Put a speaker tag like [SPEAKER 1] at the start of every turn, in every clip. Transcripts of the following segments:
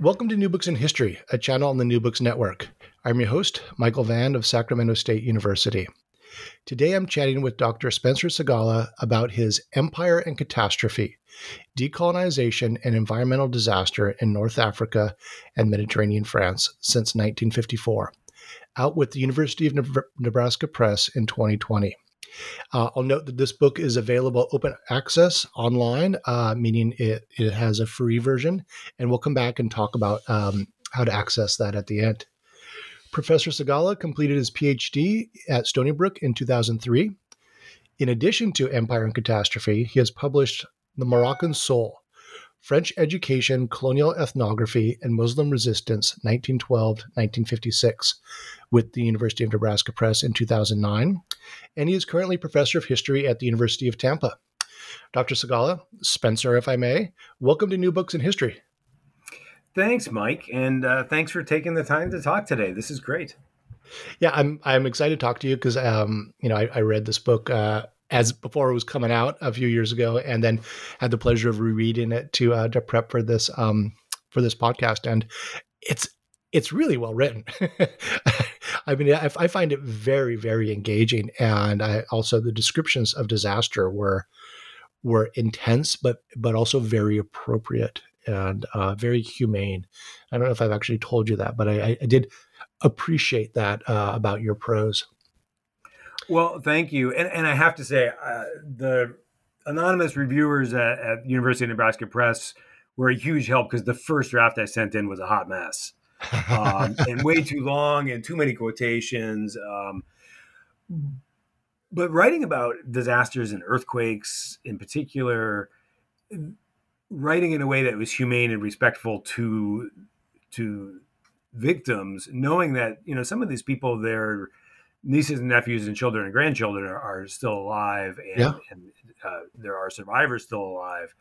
[SPEAKER 1] Welcome to New Books in History, a channel on the New Books Network. I'm your host, Michael Vann of Sacramento State University. Today I'm chatting with Dr. Spencer Segalla about his Empire and Catastrophe Decolonization and Environmental Disaster in North Africa and Mediterranean France since 1954, out with the University of Nebraska Press in 2020. Uh, I'll note that this book is available open access online, uh, meaning it, it has a free version, and we'll come back and talk about um, how to access that at the end. Professor Segalla completed his PhD at Stony Brook in 2003. In addition to Empire and Catastrophe, he has published The Moroccan Soul French Education, Colonial Ethnography, and Muslim Resistance, 1912 1956, with the University of Nebraska Press in 2009. And he is currently professor of history at the University of Tampa. Dr. Segalla, Spencer, if I may, welcome to New Books in History.
[SPEAKER 2] Thanks, Mike, and uh, thanks for taking the time to talk today. This is great.
[SPEAKER 1] Yeah, I'm I'm excited to talk to you because um, you know I, I, read this book uh, as before it was coming out a few years ago, and then had the pleasure of rereading it to uh, to prep for this um, for this podcast, and it's it's really well written. I mean, I, I, find it very very engaging, and I also the descriptions of disaster were were intense, but but also very appropriate and uh, very humane. I don't know if I've actually told you that, but I, I did appreciate that uh, about your prose.
[SPEAKER 2] Well, thank you. And, and I have to say, uh, the anonymous reviewers at, at University of Nebraska Press were a huge help because the first draft I sent in was a hot mess um, and way too long and too many quotations. Um, but writing about disasters and earthquakes in particular, writing in a way that was humane and respectful to to victims, knowing that you know some of these people they're nieces and nephews and children and grandchildren are, are still alive and, yeah. and uh, there are survivors still alive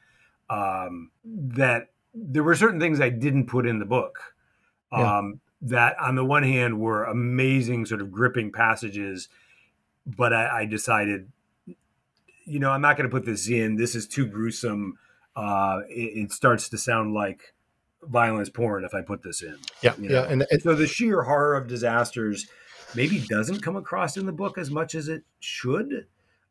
[SPEAKER 2] um, that there were certain things i didn't put in the book um, yeah. that on the one hand were amazing sort of gripping passages but i, I decided you know i'm not going to put this in this is too gruesome uh, it, it starts to sound like violence porn if I put this in.
[SPEAKER 1] Yeah, you know? yeah,
[SPEAKER 2] and, and, so the sheer horror of disasters maybe doesn't come across in the book as much as it should.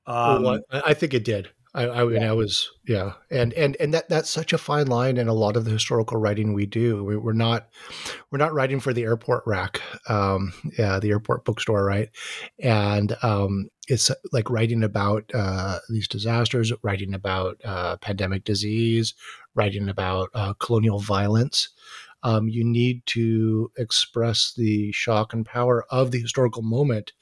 [SPEAKER 1] Um, well, I think it did. I, I mean, yeah. I was, yeah, and and and that that's such a fine line in a lot of the historical writing we do. We, are not we're not writing for the airport rack, um, yeah, the airport bookstore, right? And um, it's like writing about uh, these disasters, writing about uh, pandemic disease, writing about uh, colonial violence um, you need to express the shock and power of the historical moment,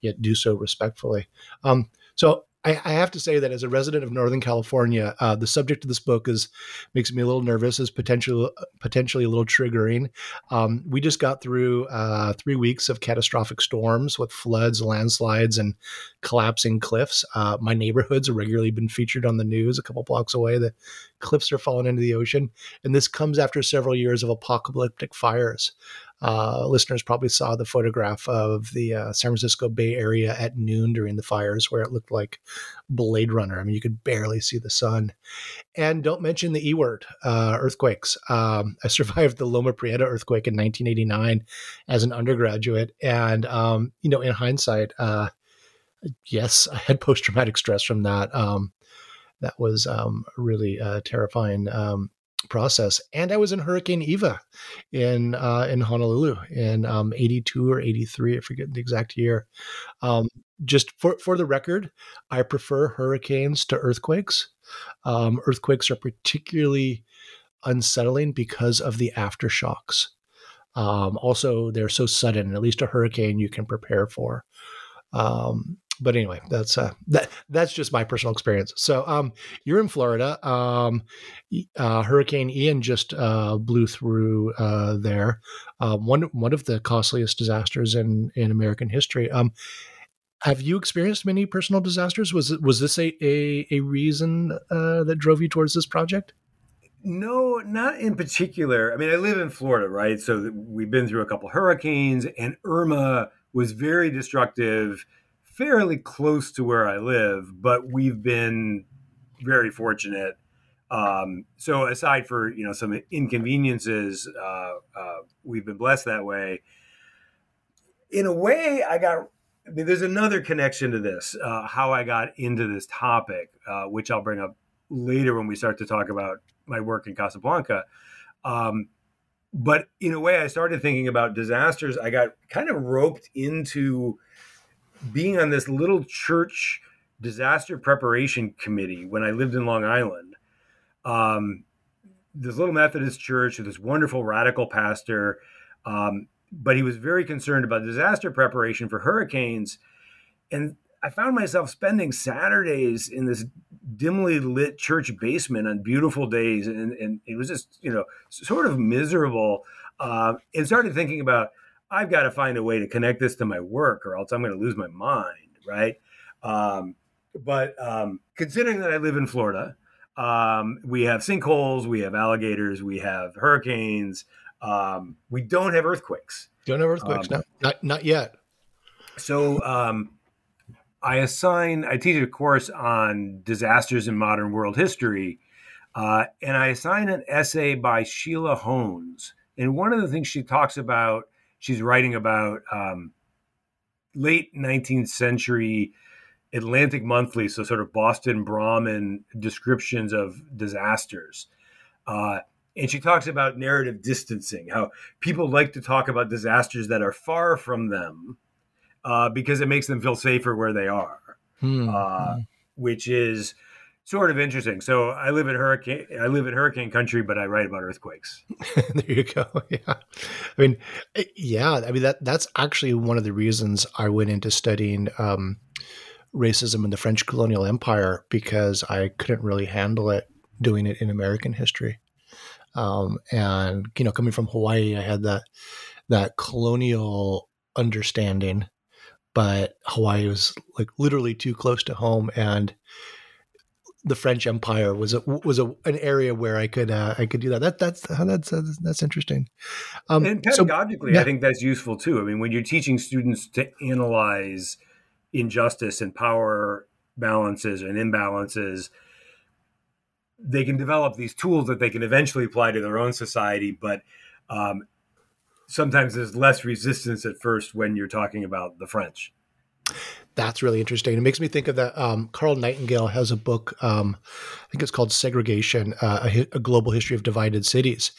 [SPEAKER 1] yet do so respectfully. Um, so I, I, have to say that as a resident of Northern California, uh, the subject of this book is makes me a little nervous, is potentially potentially a little triggering. Um, we just got through uh, three weeks of catastrophic storms with floods, landslides, and collapsing cliffs. Uh, my neighborhoods regularly been featured on the news a couple blocks away. The cliffs are falling into the ocean, and this comes after several years of apocalyptic fires. Uh, listeners probably saw the photograph of the uh, San Francisco Bay Area at noon during the fires, where it looked like Blade Runner. I mean, you could barely see the sun. And don't mention the E word, uh, earthquakes. Um, I survived the Loma Prieta earthquake in 1989 as an undergraduate, and um, you know, in hindsight, uh, yes, I had post traumatic stress from that. Um, that was um, really uh, terrifying. Process. And I was in Hurricane Iwa in uh, in Honolulu in um, 82 or 83, I forget the exact year. Um, just for, for the record, I prefer hurricanes to earthquakes. Um, earthquakes are particularly unsettling because of the aftershocks. Um, also, they're so sudden, at least a hurricane you can prepare for. Um, but anyway, that's uh, that that's just my personal experience. So, um, you're in Florida. Um, uh, Hurricane Ian just uh, blew through uh, there. Um, one one of the costliest disasters in in American history. Um, have you experienced many personal disasters? Was was this a a, a reason uh, that drove you towards this project?
[SPEAKER 2] No, not in particular. I mean, I live in Florida, right? So we've been through a couple hurricanes, and Irma was very destructive fairly close to where I live, but we've been very fortunate. Um, so aside for you know some inconveniences, uh, uh, we've been blessed that way. In a way, I got. I mean, there's another connection to this. Uh, how I got into this topic, uh, which I'll bring up later when we start to talk about my work in Casablanca. Um, but in a way, I started thinking about disasters. I got kind of roped into being on this little church disaster preparation committee when I lived in Long Island. Um, this little Methodist church with this wonderful radical pastor, um, but he was very concerned about disaster preparation for hurricanes. And I found myself spending Saturdays in this dimly lit church basement on beautiful days, and, and it was just you know sort of miserable. Uh, and started thinking about I've got to find a way to connect this to my work or else I'm going to lose my mind, right? Um, but um, considering that I live in Florida, um, we have sinkholes, we have alligators, we have hurricanes. Um, we don't have earthquakes.
[SPEAKER 1] Don't have earthquakes, um, no, not not yet.
[SPEAKER 2] So um, I assign, I teach a course on disasters in modern world history, uh, and I assign an essay by Sheila Hones. And one of the things she talks about she's writing about um, late 19th century Atlantic Monthly, so sort of Boston Brahmin descriptions of disasters. Uh, and she talks about narrative distancing, how people like to talk about disasters that are far from them uh, because it makes them feel safer where they are, hmm. uh, hmm. which is sort of interesting. So I live in hurricane. I live in hurricane country, but I write about earthquakes.
[SPEAKER 1] there you go. Yeah, I mean, eh, yeah. I mean that that's actually one of the reasons I went into studying um, racism in the French colonial empire because I couldn't really handle it doing it in American history. Um, and you know, coming from Hawaii, I had that that colonial understanding, but Hawaii was like literally too close to home and the French Empire was a, was a, an area where I could uh, I could do that. That that's that's that's, that's interesting.
[SPEAKER 2] Um, and pedagogically, so, yeah. I think that's useful too. I mean, when you're teaching students to analyze injustice and power balances and imbalances, they can develop these tools that they can eventually apply to their own society. But um, sometimes there's less resistance at first when you're talking about the French
[SPEAKER 1] that's really interesting. It makes me think of that. Um, Carl Nightingale has a book, um, I think it's called Segregation, uh, a, a, Global History of Divided Cities.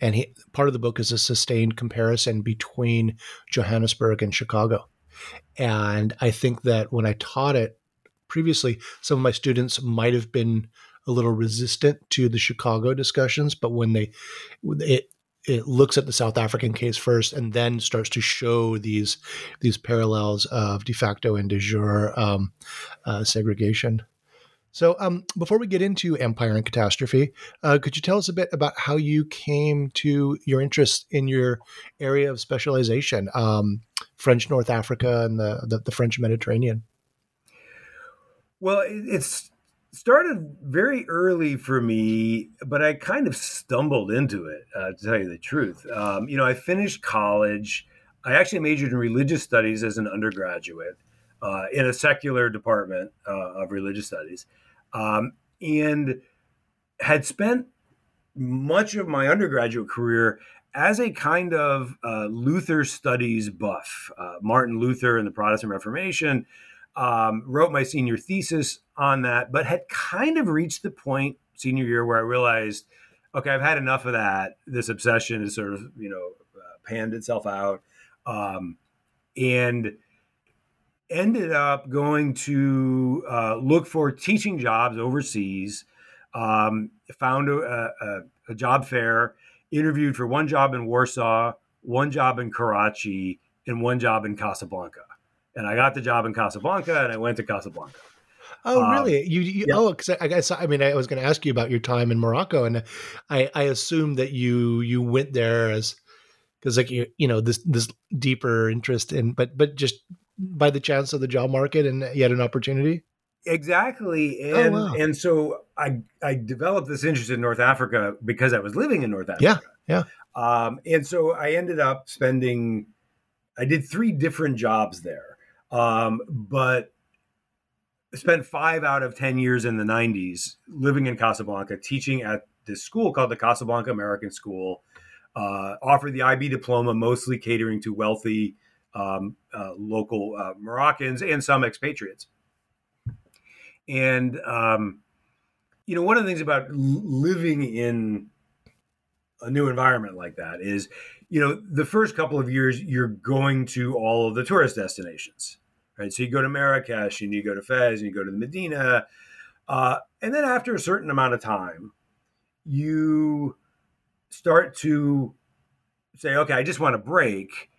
[SPEAKER 1] And he, part of the book is a sustained comparison between Johannesburg and Chicago. And I think that when I taught it previously, some of my students might have been a little resistant to the Chicago discussions, but when they, it, it looks at the South African case first and then starts to show these these parallels of de facto and de jure um, uh, segregation. So, um, before we get into empire and catastrophe, uh, could you tell us a bit about how you came to your interest in your area of specialization, um, French North Africa and the, the, the French Mediterranean?
[SPEAKER 2] Well, it's started very early for me, but I kind of stumbled into it, uh, to tell you the truth. Um, you know, I finished college. I actually majored in religious studies as an undergraduate uh, in a secular department uh, of religious studies, um, and had spent much of my undergraduate career as a kind of uh, Luther studies buff. Uh, Martin Luther and the Protestant Reformation um, wrote my senior thesis on that, but had kind of reached the point senior year where I realized, okay, I've had enough of that. This obsession has sort of, you know, uh, panned itself out. Um, and ended up going to uh, look for teaching jobs overseas. Um, found a, a, a, job fair, interviewed for one job in Warsaw, one job in Karachi, and one job in Casablanca and I got the job in Casablanca, and I went to Casablanca.
[SPEAKER 1] Oh, um, really? You, you yeah. oh, because I, I guess I mean I was going to ask you about your time in Morocco, and I I assumed that you you went there as because like you you know this this deeper interest in, but but just by the chance of the job market, and you had an opportunity.
[SPEAKER 2] Exactly, oh, and oh, wow. and so I I developed this interest in North Africa because I was living in North Africa.
[SPEAKER 1] Yeah, yeah.
[SPEAKER 2] Um, and so I ended up spending. I did three different jobs there, um, but spent five out of 10 years in the 90s living in Casablanca, teaching at this school called the Casablanca American School, uh, offered the IB diploma, mostly catering to wealthy um, uh, local uh, Moroccans and some expatriates. And, um, you know, one of the things about living in a new environment like that is, you know, the first couple of years, you're going to all of the tourist destinations right? So you go to Marrakesh and you go to Fez and you go to the Medina. Uh, and then after a certain amount of time, you start to say, okay, I just want to break.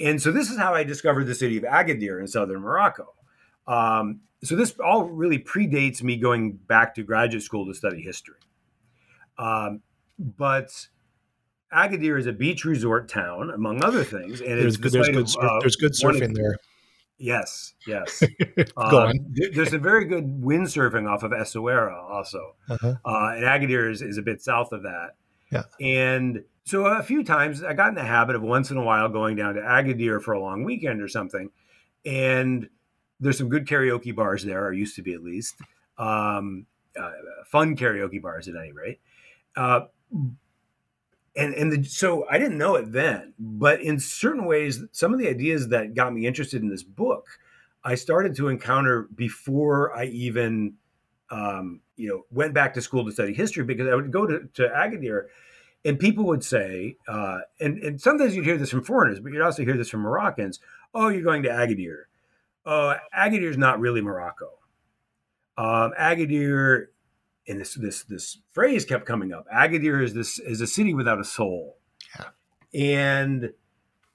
[SPEAKER 2] And so this is how I discovered the city of Agadir in southern Morocco. Um, so this all really predates me going back to graduate school to study history. Um, but Agadir is a beach resort town, among other things, and
[SPEAKER 1] there's, good, there's, good, uh, there's good surfing there.
[SPEAKER 2] Yes, yes. Go on. there's a very good windsurfing off of Essaouira also. Uh-huh. Uh, and Agadir is, is a bit south of that.
[SPEAKER 1] Yeah.
[SPEAKER 2] And so a few times I got in the habit of once in a while going down to Agadir for a long weekend or something. And there's some good karaoke bars there, or used to be at least. Um, uh, fun karaoke bars at any rate. Uh, and and the, so I didn't know it then, but in certain ways, some of the ideas that got me interested in this book, I started to encounter before I even, um, you know, went back to school to study history because I would go to, to Agadir, and people would say, uh, and and sometimes you'd hear this from foreigners, but you'd also hear this from Moroccans. Oh, you're going to Agadir. Oh, Agadir is not really Morocco. Um, Agadir and this this this phrase kept coming up. Agadir is this is a city without a soul. Yeah. And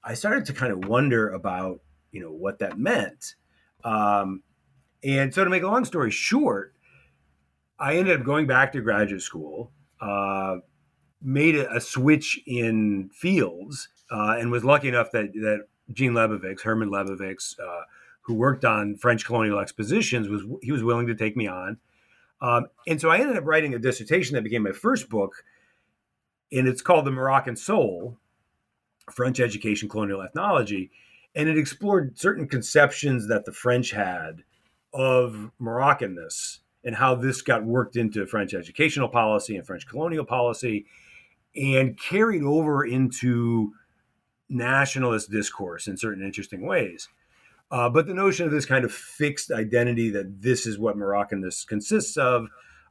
[SPEAKER 2] I started to kind of wonder about you know what that meant. Um, and so to make a long story short, I ended up going back to graduate school, uh, made a, a, switch in fields, uh, and was lucky enough that that Jean Lebovics, Herman Lebovics, uh, who worked on French colonial expositions, was he was willing to take me on. Um, and so I ended up writing a dissertation that became my first book, and it's called The Moroccan Soul French Education, Colonial Ethnology. And it explored certain conceptions that the French had of Moroccanness and how this got worked into French educational policy and French colonial policy and carried over into nationalist discourse in certain interesting ways. Uh, but the notion of this kind of fixed identity that this is what Moroccanness consists of,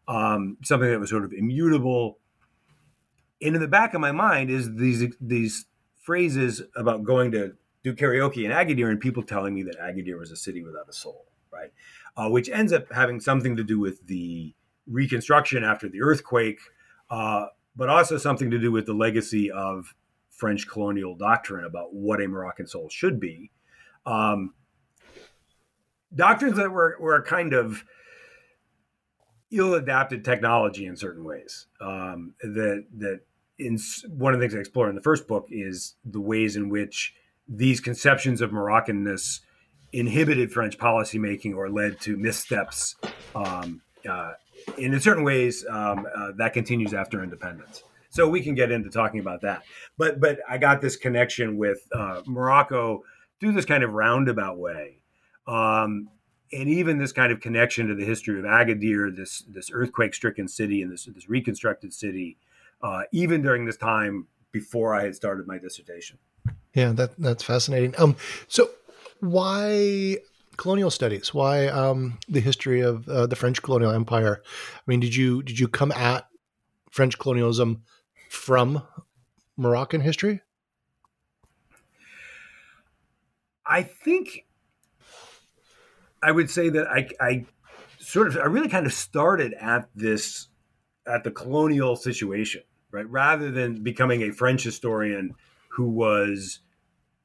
[SPEAKER 2] um, something that was sort of immutable. And in the back of my mind is these these phrases about going to do karaoke in Agadir and people telling me that Agadir was a city without a soul, right? Uh, which ends up having something to do with the reconstruction after the earthquake, uh, but also something to do with the legacy of French colonial doctrine about what a Moroccan soul should be. Um, doctrines that were were kind of ill-adapted technology in certain ways. Um, that that in one of the things I explore in the first book is the ways in which these conceptions of Moroccanness inhibited French policymaking or led to missteps. Um, uh, and in certain ways, um, uh, that continues after independence. So we can get into talking about that. But but I got this connection with uh, Morocco through this kind of roundabout way um, and even this kind of connection to the history of Agadir, this this earthquake-stricken city and this this reconstructed city, uh, even during this time before I had started my dissertation.
[SPEAKER 1] Yeah, that that's fascinating. Um, so why colonial studies? Why um, the history of uh, the French colonial empire? I mean, did you did you come at French colonialism from Moroccan history?
[SPEAKER 2] I think I would say that I, I sort of, I really kind of started at this, at the colonial situation, right? Rather than becoming a French historian who was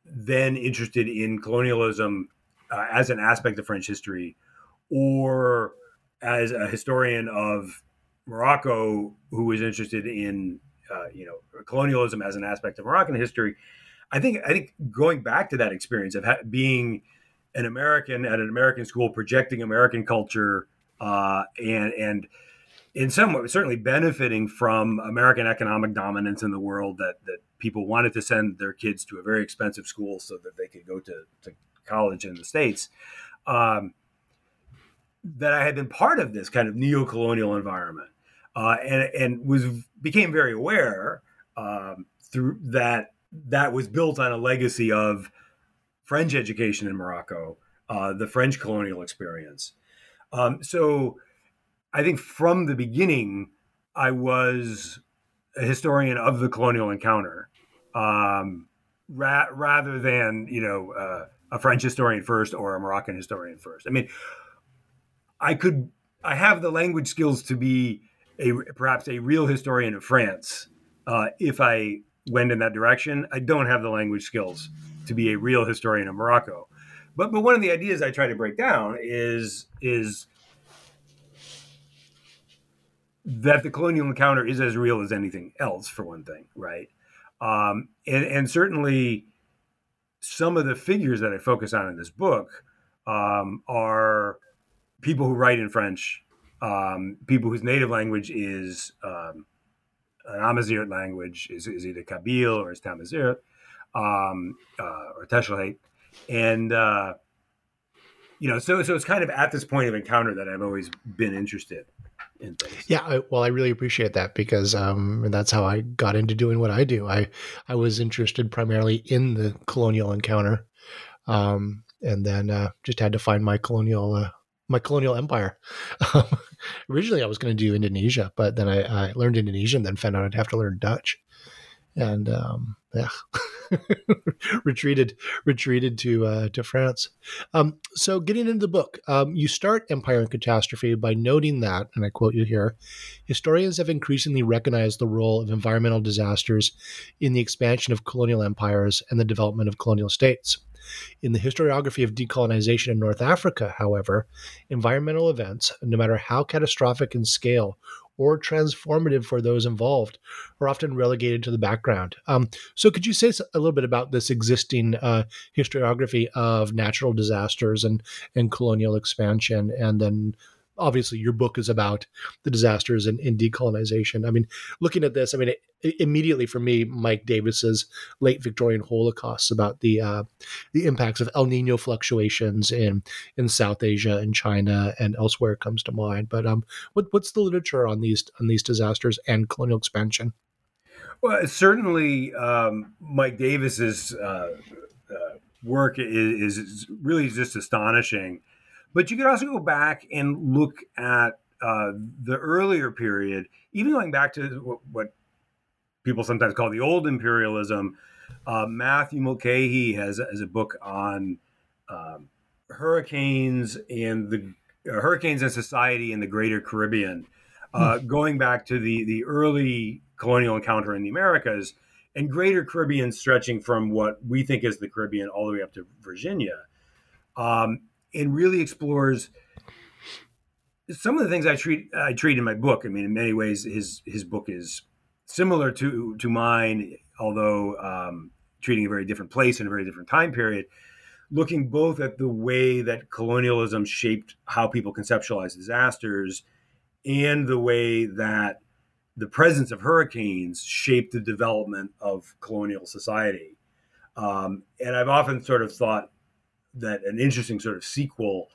[SPEAKER 2] then interested in colonialism uh, as an aspect of French history, or as a historian of Morocco who was interested in uh, you know colonialism as an aspect of Moroccan history. I think I think going back to that experience of ha- being an American at an American school, projecting American culture, uh, and and in some way certainly benefiting from American economic dominance in the world that that people wanted to send their kids to a very expensive school so that they could go to, to college in the states. Um, that I had been part of this kind of neo-colonial environment, uh, and and was became very aware um, through that that was built on a legacy of French education in Morocco, uh, the French colonial experience. Um, so I think from the beginning, I was a historian of the colonial encounter, um, ra- rather than you know uh, a French historian first or a Moroccan historian first. I mean, I could I have the language skills to be a perhaps a real historian of France uh, if I went in that direction. I don't have the language skills to be a real historian of Morocco. But but one of the ideas I try to break down is is that the colonial encounter is as real as anything else, for one thing, right? Um, and, and certainly, some of the figures that I focus on in this book um, are people who write in French, um, people whose native language is um, an Amazigh language, is, is either Kabyle or is Tamazight um, uh, or Teshlite. And, uh, you know, so, so it's kind of at this point of encounter that I've always been interested in things.
[SPEAKER 1] Yeah, I, well, I really appreciate that because um, that's how I got into doing what I do. I I was interested primarily in the colonial encounter, um, and then uh, just had to find my colonial uh, my colonial empire. Originally, I was going to do Indonesia, but then I, I, learned Indonesian, then found out I'd have to learn Dutch, and um, yeah, retreated retreated to uh, to France. Um, so, getting into the book, um, you start Empire and Catastrophe by noting that, and I quote you here: historians have increasingly recognized the role of environmental disasters in the expansion of colonial empires and the development of colonial states. In the historiography of decolonization in North Africa, however, environmental events, no matter how catastrophic in scale or transformative for those involved, are often relegated to the background. Um, so, could you say a little bit about this existing uh, historiography of natural disasters and, and colonial expansion, and then obviously your book is about the disasters and, in decolonization. I mean, looking at this, I mean, it, immediately for me, Mike Davis's late Victorian Holocausts about the uh, the impacts of El Nino fluctuations in in South Asia and China and elsewhere comes to mind. But um, what, what's the literature on these on these disasters and colonial expansion?
[SPEAKER 2] Well, certainly, um, Mike Davis's uh, uh, work is, is really just astonishing. But you could also go back and look at uh, the earlier period, even going back to what, what, people sometimes call the old imperialism. Uh, Matthew Mulcahy has, has a book on um, hurricanes and the uh, hurricanes and society in the Greater Caribbean, uh, hmm. going back to the the early colonial encounter in the Americas and Greater Caribbean, stretching from what we think is the Caribbean all the way up to Virginia. Um, and really explores some of the things I treat I treat in my book. I mean, in many ways, his his book is similar to to mine, although um, treating a very different place in a very different time period. Looking both at the way that colonialism shaped how people conceptualize disasters, and the way that the presence of hurricanes shaped the development of colonial society. Um, and I've often sort of thought that an interesting sort of sequel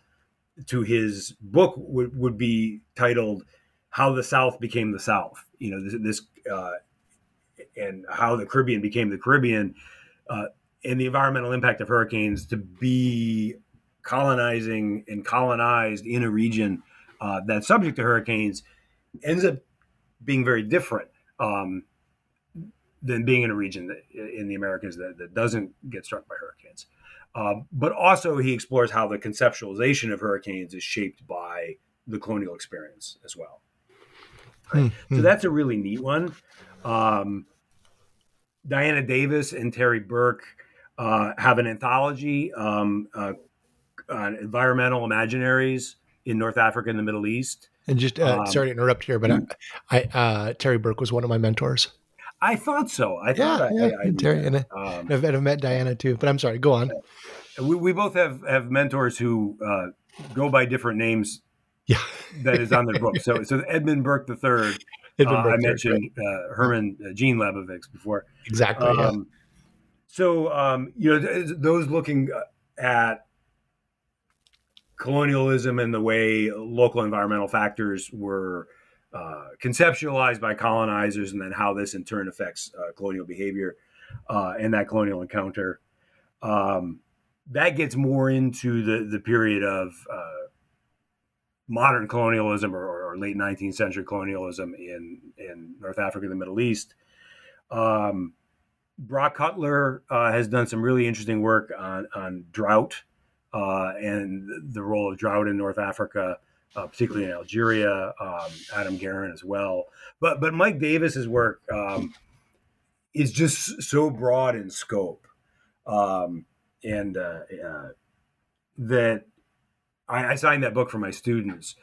[SPEAKER 2] to his book would, would be titled "How the South Became the South." You know, this, this uh, and how the Caribbean became the Caribbean, uh, and the environmental impact of hurricanes to be colonizing and colonized in a region uh, that's subject to hurricanes ends up being very different um, than being in a region that, in the Americas that, that doesn't get struck by hurricanes. Um, but also, he explores how the conceptualization of hurricanes is shaped by the colonial experience as well. Right? Mm-hmm. So that's a really neat one. Um, Diana Davis and Terry Burke uh, have an anthology um, uh, on environmental imaginaries in North Africa and the Middle East.
[SPEAKER 1] And just uh, um, sorry to interrupt here, but I, I uh, Terry Burke was one of my mentors.
[SPEAKER 2] I thought so. I thought
[SPEAKER 1] yeah,
[SPEAKER 2] I,
[SPEAKER 1] yeah. I, I Terry, and um, I've, I've, met Diana too. But I'm sorry. Go on.
[SPEAKER 2] We, we both have have mentors who uh, go by different names.
[SPEAKER 1] Yeah,
[SPEAKER 2] that is on their book. So so Edmund Burke III. Edmund uh, Burke I mentioned uh, Herman uh, Jean Lebovics before.
[SPEAKER 1] Exactly. Um, yeah.
[SPEAKER 2] So um, you know those looking at colonialism and the way local environmental factors were uh, conceptualized by colonizers, and then how this in turn affects uh, colonial behavior uh, and that colonial encounter. Um, that gets more into the the period of uh, modern colonialism or, late 19th century colonialism in in North Africa and the Middle East. Um, Brock Cutler uh, has done some really interesting work on on drought uh, and the role of drought in North Africa, uh, particularly in Algeria. Um, Adam Guerin as well, but but Mike Davis's work um, is just so broad in scope, um, and uh, uh, that I, I signed that book for my students.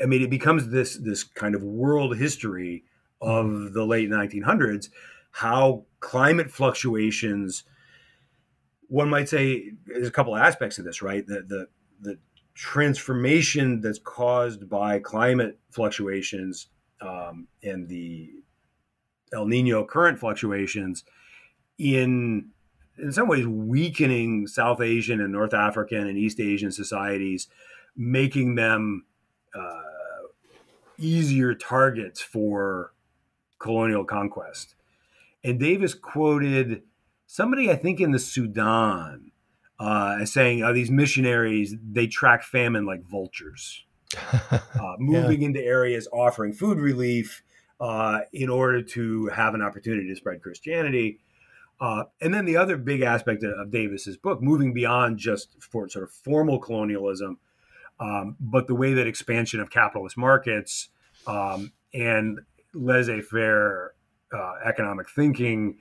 [SPEAKER 2] I mean, it becomes this this kind of world history of the late 1900s, how climate fluctuations one might say there's a couple of aspects of this, right? The the the transformation that's caused by climate fluctuations um, and the El Nino current fluctuations in in some ways weakening South Asian and North African and East Asian societies, making them uh, easier targets for colonial conquest. And Davis quoted somebody I think in the Sudan uh, saying, "Oh, these missionaries they track famine like vultures, uh, moving yeah. into areas offering food relief uh, in order to have an opportunity to spread Christianity." Uh, and then the other big aspect of, Davis's book, moving beyond just for sort of formal colonialism, um, but the way that expansion of capitalist markets um, and laissez-faire uh, economic thinking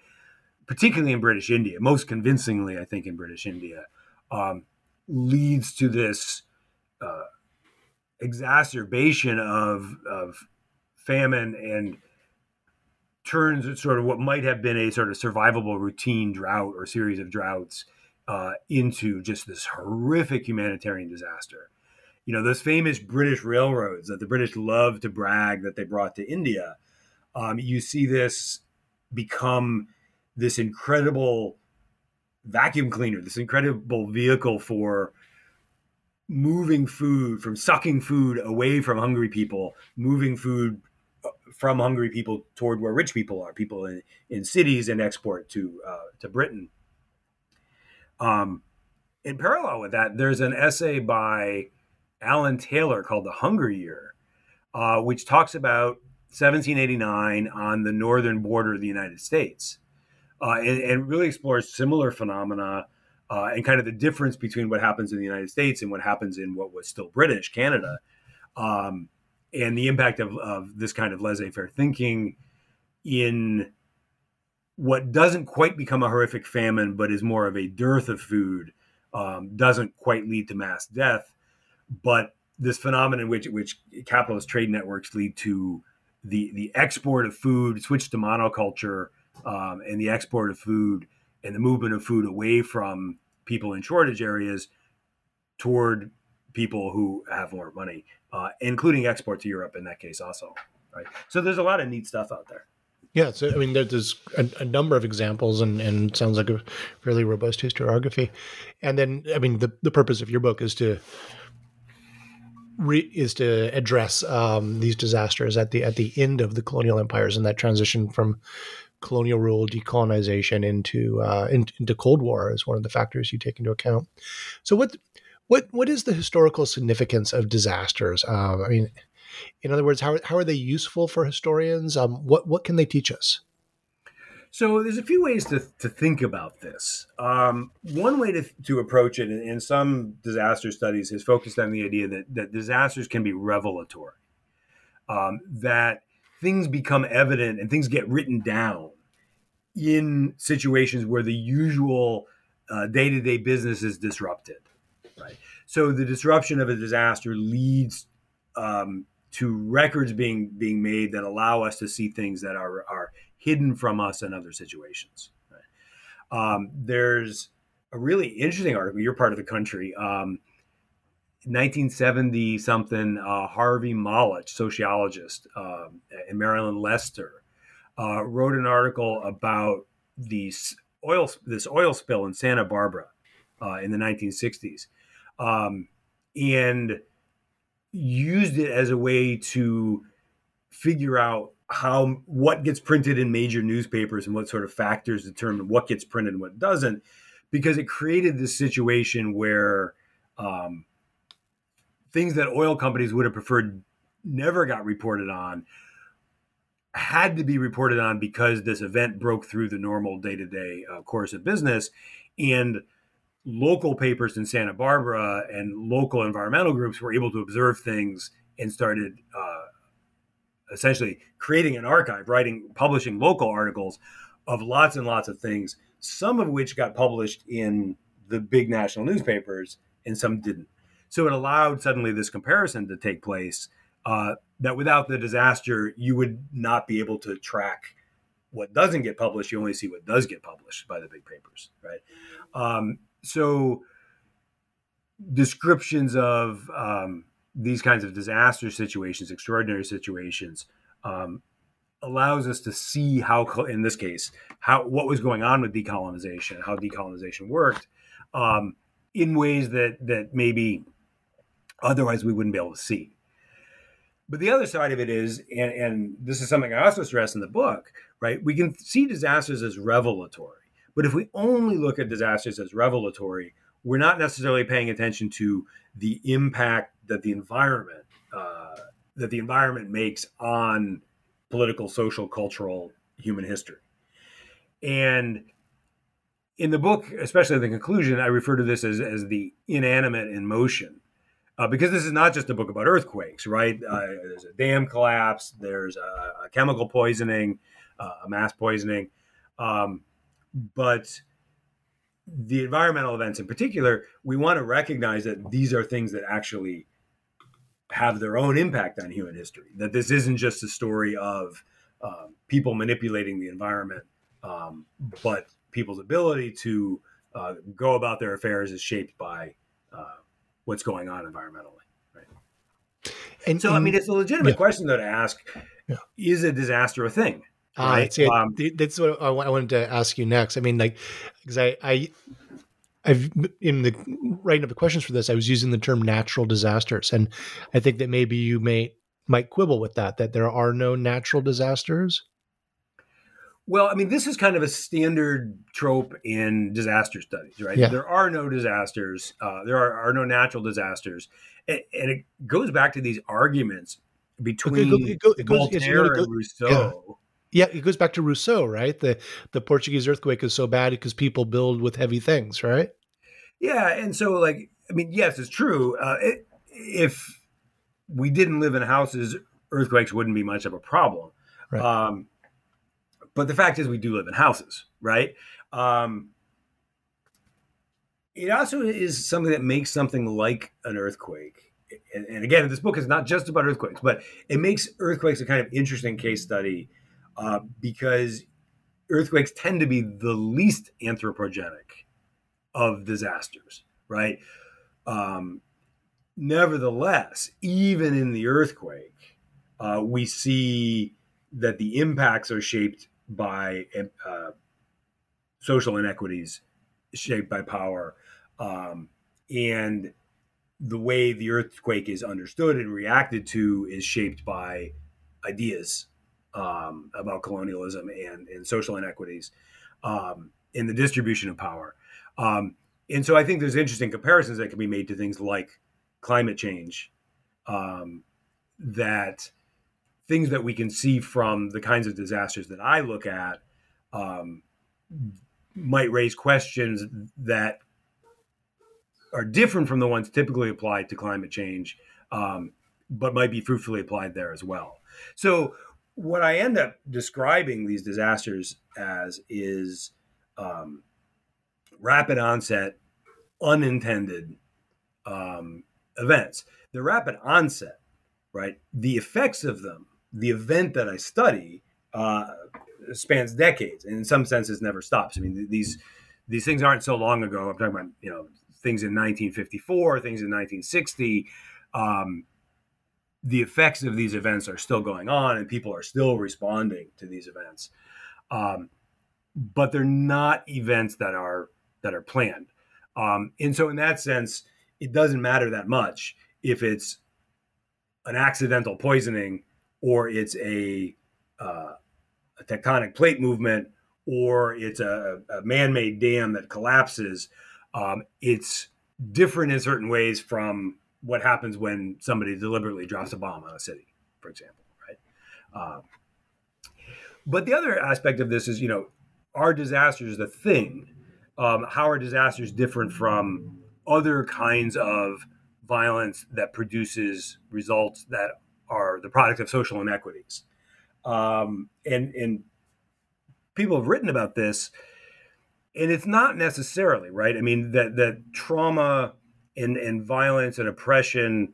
[SPEAKER 2] particularly in British India, most convincingly, I think, in British India, um, leads to this uh, exacerbation of, of famine and turns sort of what might have been a sort of survivable routine drought or series of droughts uh, into just this horrific humanitarian disaster. You know, those famous British railroads that the British love to brag that they brought to India. Um, you see this become this incredible vacuum cleaner, this incredible vehicle for moving food from sucking food away from hungry people, moving food from hungry people toward where rich people are, people in, in cities and export to uh, to Britain. Um, in parallel with that, there's an essay by Alan Taylor called "The Hunger Year," uh, which talks about 1789 on the northern border of the United States uh, and, and, really explores similar phenomena uh, and kind of the difference between what happens in the United States and what happens in what was still British Canada, um, and the impact of, of this kind of laissez-faire thinking in what doesn't quite become a horrific famine, but is more of a dearth of food, um, doesn't quite lead to mass death, but this phenomenon which which capitalist trade networks lead to the the export of food, switch to monoculture, um, and the export of food and the movement of food away from people in shortage areas toward people who have more money, uh, including export to Europe in that case also. Right. So there's a lot of neat stuff out there.
[SPEAKER 1] Yeah, so I mean, there's a, a, number of examples, and, and sounds like a fairly robust historiography. And then, I mean, the, the purpose of your book is to re, is to address um, these disasters at the at the end of the colonial empires and that transition from colonial rule, decolonization into uh, in, into Cold War is one of the factors you take into account. So what what what is the historical significance of disasters? Uh, I mean, in other words, how how are they useful for historians? Um, what what can they teach us?
[SPEAKER 2] So there's a few ways to, to think about this. Um, one way to, to approach it in, some disaster studies is focused on the idea that, that disasters can be revelatory, um, that things become evident and things get written down in situations where the usual day to day business is disrupted. Right. So the disruption of a disaster leads um, to records being being made that allow us to see things that are are hidden from us in other situations. Right? Um, there's a really interesting article. You're part of the country. Um, 1970 something, uh, Harvey Molotch, sociologist uh, in Maryland, Leicester, uh, wrote an article about these oil this oil spill in Santa Barbara uh, in the 1960s, um, and used it as a way to figure out how what gets printed in major newspapers and what sort of factors determine what gets printed and what doesn't, because it created this situation where um, things that oil companies would have preferred never got reported on had to be reported on because this event broke through the normal day-to-day uh, course of business. And local papers in santa barbara and local environmental groups were able to observe things and started uh, essentially creating an archive writing publishing local articles of lots and lots of things some of which got published in the big national newspapers and some didn't so it allowed suddenly this comparison to take place uh, that without the disaster, you would not be able to track what doesn't get published. You only see what does get published by the big papers, right? Um, so descriptions of um, these kinds of disaster situations, extraordinary situations, um, allows us to see how, in this case, how what was going on with decolonization, how decolonization worked, um, in ways that that maybe otherwise we wouldn't be able to see. But the other side of it is, and, and this is something I also stress in the book, right? We can see disasters as revelatory. But if we only look at disasters as revelatory, we're not necessarily paying attention to the impact that the environment uh, that the environment makes on political, social, cultural, human history. And in the book, especially in the conclusion, I refer to this as, as the inanimate in motion uh, because this is not just a book about earthquakes, right? Uh, there's a dam collapse, there's a, a chemical poisoning, uh, a mass poisoning, um, but the environmental events in particular, we want to recognize that these are things that actually have their own impact on human history. That this isn't just a story of uh, people manipulating the environment, um, but people's ability to uh, go about their affairs is shaped by uh, what's going on environmentally. Right. And so, and, I mean, it's a legitimate yeah. question though to ask: yeah. Is a disaster a thing?
[SPEAKER 1] Ah, right? Uh, um, that's what I wanted to ask you next. I mean, like, because I, I, I've in the writing up the questions for this, I was using the term natural disasters, and I think that maybe you may might quibble with that. That there are no natural disasters.
[SPEAKER 2] Well, I mean, this is kind of a standard trope in disaster studies, right? Yeah. There are no disasters. Uh, there are, are, no natural disasters, and, and, it goes back to these arguments between it, go, it goes, Voltaire and Rousseau.
[SPEAKER 1] Yeah. Yeah. it goes back to Rousseau, right? The the Portuguese earthquake is so bad because people build with heavy things, right?
[SPEAKER 2] Yeah, and so like, I mean, yes, it's true. Uh, it, if we didn't live in houses, earthquakes wouldn't be much of a problem. Right. Um, but the fact is, we do live in houses, right? Um, it also is something that makes something like an earthquake. And, and, again, this book is not just about earthquakes, but it makes earthquakes a kind of interesting case study uh, because earthquakes tend to be the least anthropogenic of disasters, right? Um, nevertheless, even in the earthquake, uh, we see that the impacts are shaped by uh, social inequities shaped by power. Um, and the way the earthquake is understood and reacted to is shaped by ideas um, about colonialism and, and social inequities um, in the distribution of power. Um, and so I think there's interesting comparisons that can be made to things like climate change um, that things that we can see from the kinds of disasters that I look at um, might raise questions that are different from the ones typically applied to climate change, um, but might be fruitfully applied there as well. So, what I end up describing these disasters as is um, rapid onset, unintended um, events. The rapid onset, right? The effects of them, the event that I study, uh, spans decades, and in some senses never stops. I mean, these these things aren't so long ago. I'm talking about you know things in 1954, things in 1960. Um, the effects of these events are still going on, and people are still responding to these events. Um, but they're not events that are that are planned. Um, and so, in that sense, it doesn't matter that much if it's an accidental poisoning or it's a, uh, a tectonic plate movement or it's a, a man-made dam that collapses. Um, it's different in certain ways from what happens when somebody deliberately drops a bomb on a city, for example, right? Uh, but the other aspect of this is, you know, are disasters the thing? Um, how are disasters different from other kinds of violence that produces results that are the product of social inequities? Um, and and people have written about this, and it's not necessarily right. I mean that that trauma and and violence and oppression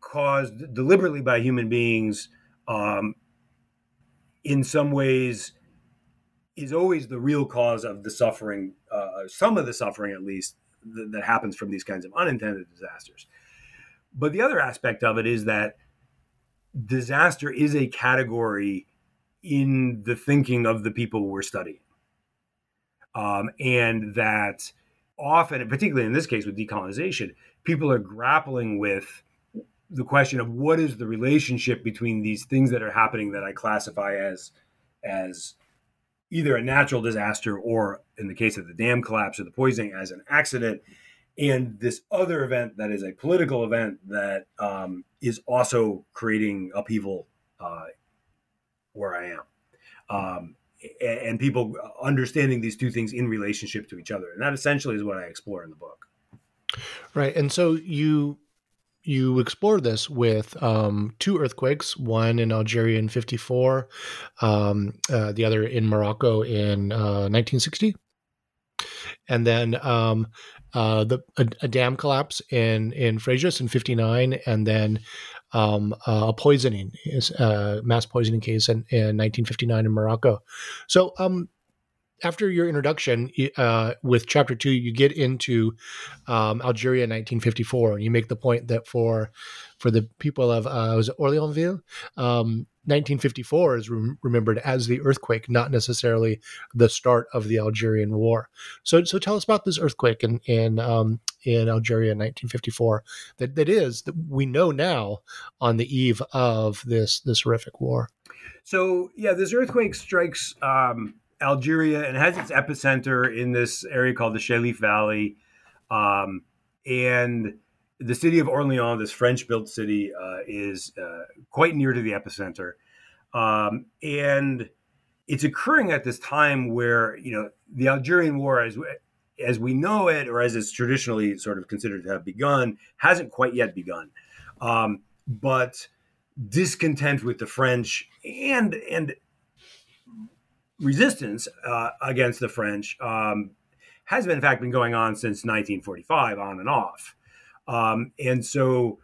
[SPEAKER 2] caused deliberately by human beings um, in some ways is always the real cause of the suffering, uh, some of the suffering at least, that, that happens from these kinds of unintended disasters. But the other aspect of it is that disaster is a category in the thinking of the people we're studying. Um, and that often, particularly in this case with decolonization, people are grappling with the question of what is the relationship between these things that are happening that I classify as as either a natural disaster or in the case of the dam collapse or the poisoning as an accident and this other event that is a political event that um, is also creating upheaval uh, where I am. Um, and people understanding these two things in relationship to each other. And that essentially is what I explore in the book.
[SPEAKER 1] Right. And so you you explore this with um, two earthquakes, one in Algeria in 54, um, uh, the other in Morocco in uh, 1960. And then um, uh, the a, a, dam collapse in in Fréjus in 59, and then um, uh, a poisoning, uh, mass poisoning case in, in 1959 in Morocco. So, um, after your introduction uh, with chapter two, you get into um, Algeria in 1954, and you make the point that for for the people of uh, was Orleansville, um, 1954 is remembered as the earthquake, not necessarily the start of the Algerian War. So, so tell us about this earthquake in in um, in Algeria in 1954. That that is that we know now on the eve of this this horrific war.
[SPEAKER 2] So, yeah, this earthquake strikes um, Algeria and has its epicenter in this area called the Chélif Valley, um, and the city of Orleans, this French-built city, uh, is uh, quite near to the epicenter, um, and it's occurring at this time where you know the Algerian War, as as we know it, or as it's traditionally sort of considered to have begun, hasn't quite yet begun. Um, but discontent with the French and and resistance uh, against the French um, has been, in fact, been going on since 1945, on and off. Um, and so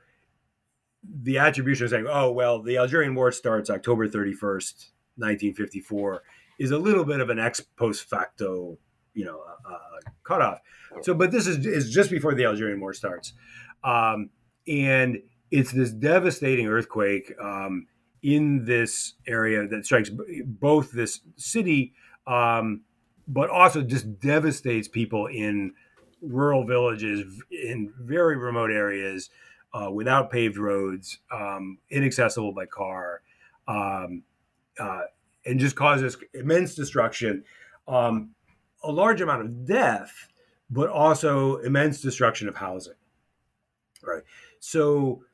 [SPEAKER 2] the attribution of saying, oh, well, the Algerian War starts October 31st, 1954, is a little bit of an ex post facto, you know, uh, uh, cutoff. So, but this is, is just before the Algerian War starts. Um, and it's this devastating earthquake um, in this area that strikes both this city, um, but also just devastates people in rural villages in very remote areas uh, without paved roads, um, inaccessible by car, um, uh, and just causes immense destruction, um, a large amount of death, but also immense destruction of housing. Right. So,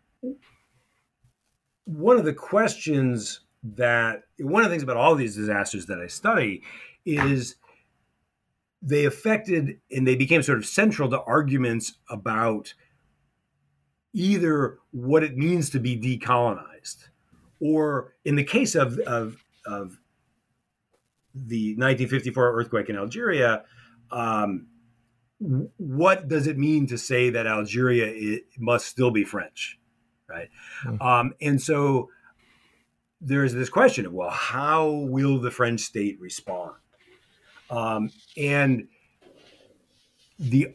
[SPEAKER 2] one of the questions that one of the things about all these disasters that I study is they affected and they became sort of central to arguments about either what it means to be decolonized or in the case of, of, of the 1954 earthquake in Algeria, um, what does it mean to say that Algeria must still be French, right? Mm-hmm. Um, and so there's this question of well, how will the French state respond? Um, and the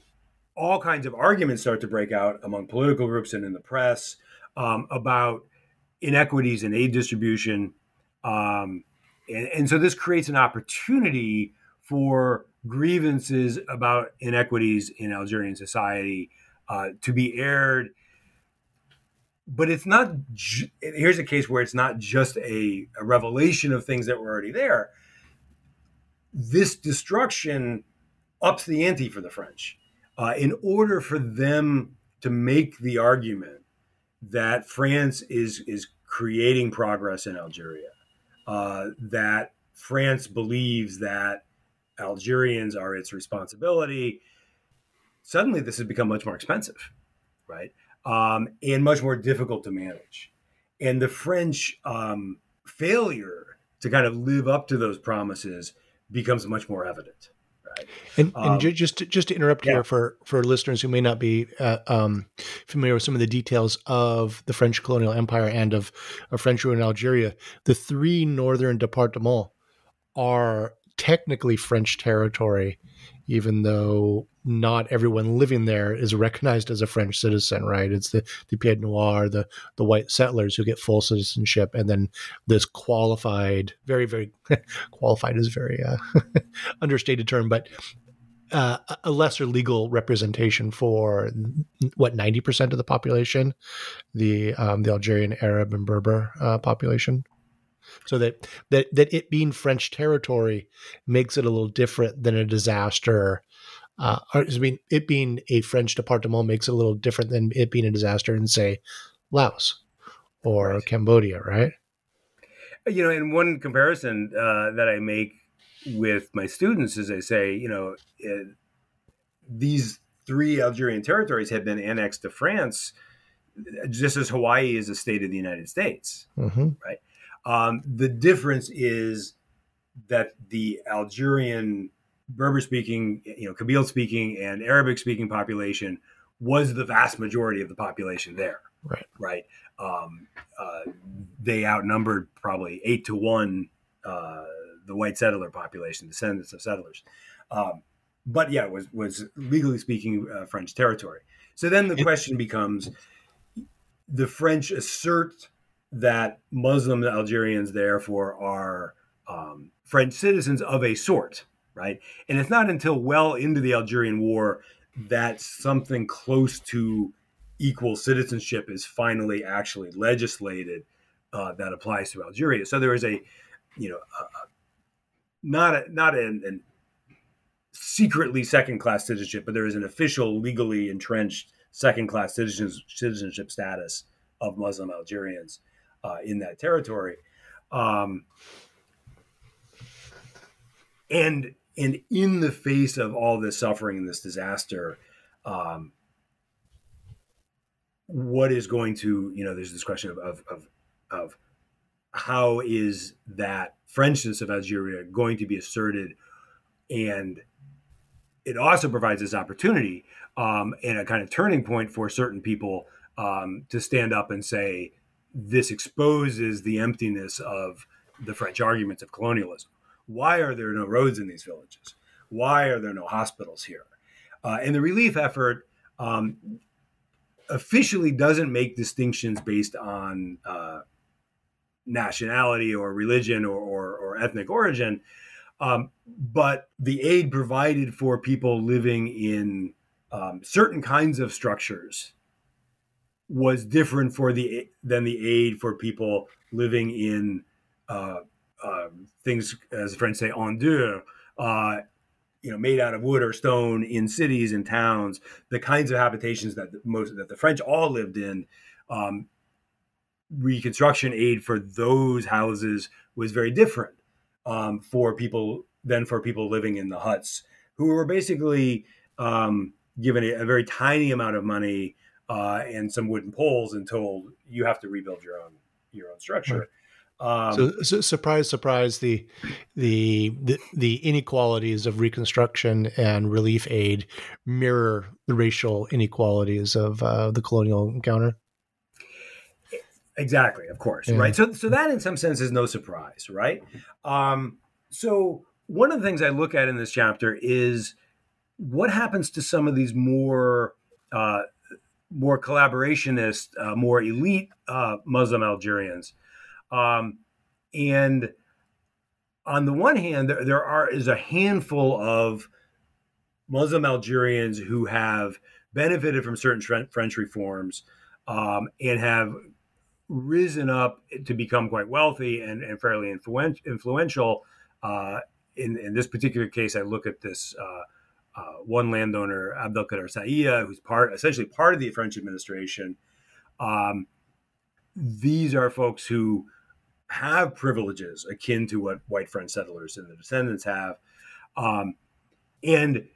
[SPEAKER 2] all kinds of arguments start to break out among political groups and in the press um, about inequities in aid distribution. Um, and, and, so this creates an opportunity for grievances about inequities in Algerian society uh, to be aired. But it's not, ju- here's a case where it's not just a, a revelation of things that were already there. This destruction ups the ante for the French. Uh, in order for them to make the argument that France is is creating progress in Algeria, uh, that France believes that Algerians are its responsibility. Suddenly, this has become much more expensive, right? Um, and much more difficult to manage. And the French um, failure to kind of live up to those promises becomes much more evident. Right.
[SPEAKER 1] And, and um, just to, just to interrupt yeah. here for for listeners who may not be uh, um, familiar with some of the details of the French colonial empire and of, of French rule in Algeria, the three northern départements are technically French territory, even though not everyone living there is recognized as a French citizen, right? It's the the Pied Noir, the the white settlers who get full citizenship, and then this qualified, very very qualified is very uh, understated term, but uh, a lesser legal representation for what ninety percent of the population, the um, the Algerian Arab and Berber uh, population so that that that it being French territory makes it a little different than a disaster. Uh, I mean, it being a French department makes it a little different than it being a disaster in, say, Laos or right. Cambodia, right?
[SPEAKER 2] You know, in one comparison uh, that I make with my students is I say, you know, it, these three Algerian territories have been annexed to France just as Hawaii is a state of the United States, mm-hmm. right? Um, the difference is that the Algerian Berber speaking, you know, Kabyle speaking, and Arabic speaking population was the vast majority of the population there.
[SPEAKER 1] Right.
[SPEAKER 2] Right. Um, uh, they outnumbered probably eight to one uh, the white settler population, descendants of settlers. Um, but yeah, it was was legally speaking uh, French territory. So then the question becomes: the French assert that Muslim Algerians, therefore, are um, French citizens of a sort, right? And it's not until well into the Algerian War that something close to equal citizenship is finally actually legislated uh, that applies to Algeria. So there is a, you know, a, not a, not an, an secretly second class citizenship, but there is an official, legally entrenched second class citizenship status of Muslim Algerians uh, in that territory. Um, and and in the face of all this suffering and this disaster, um, what is going to you know? There's this question of of, of, of how is that Frenchness of Algeria going to be asserted, and it also provides this opportunity um, and a kind of turning point for certain people um, to stand up and say, this exposes the emptiness of the French arguments of colonialism. Why are there no roads in these villages? Why are there no hospitals here? Uh, and the relief effort um, officially doesn't make distinctions based on uh, nationality or religion or, or, or ethnic origin. Um, but the aid provided for people living in um, certain kinds of structures was different for the than the aid for people living in uh, uh, things, as the French say, en dur, uh, you know, made out of wood or stone in cities and towns. The kinds of habitations that the, most that the French all lived in. Um, reconstruction aid for those houses was very different um, for people than for people living in the huts, who were basically um, given a, a very tiny amount of money uh, and some wooden poles and told you have to rebuild your own your own structure.
[SPEAKER 1] Um, so, so, surprise, surprise, the, the the the inequalities of Reconstruction and relief aid mirror the racial inequalities of uh, the colonial encounter.
[SPEAKER 2] Exactly, of course, yeah. right. So, so that in some sense is no surprise, right? Um, so, one of the things I look at in this chapter is what happens to some of these more uh, more collaborationist, uh, more elite uh, Muslim Algerians um, and on the one hand, there, there are is a handful of Muslim Algerians who have benefited from certain French reforms um, and have risen up to become quite wealthy and, and fairly influen- influential. Uh, in, in, this particular case, I look at this uh, uh, one landowner, Abdelkader Sayah, who's part essentially part of the French administration. Um, these are folks who have privileges akin to what white French settlers and the descendants have. Um, and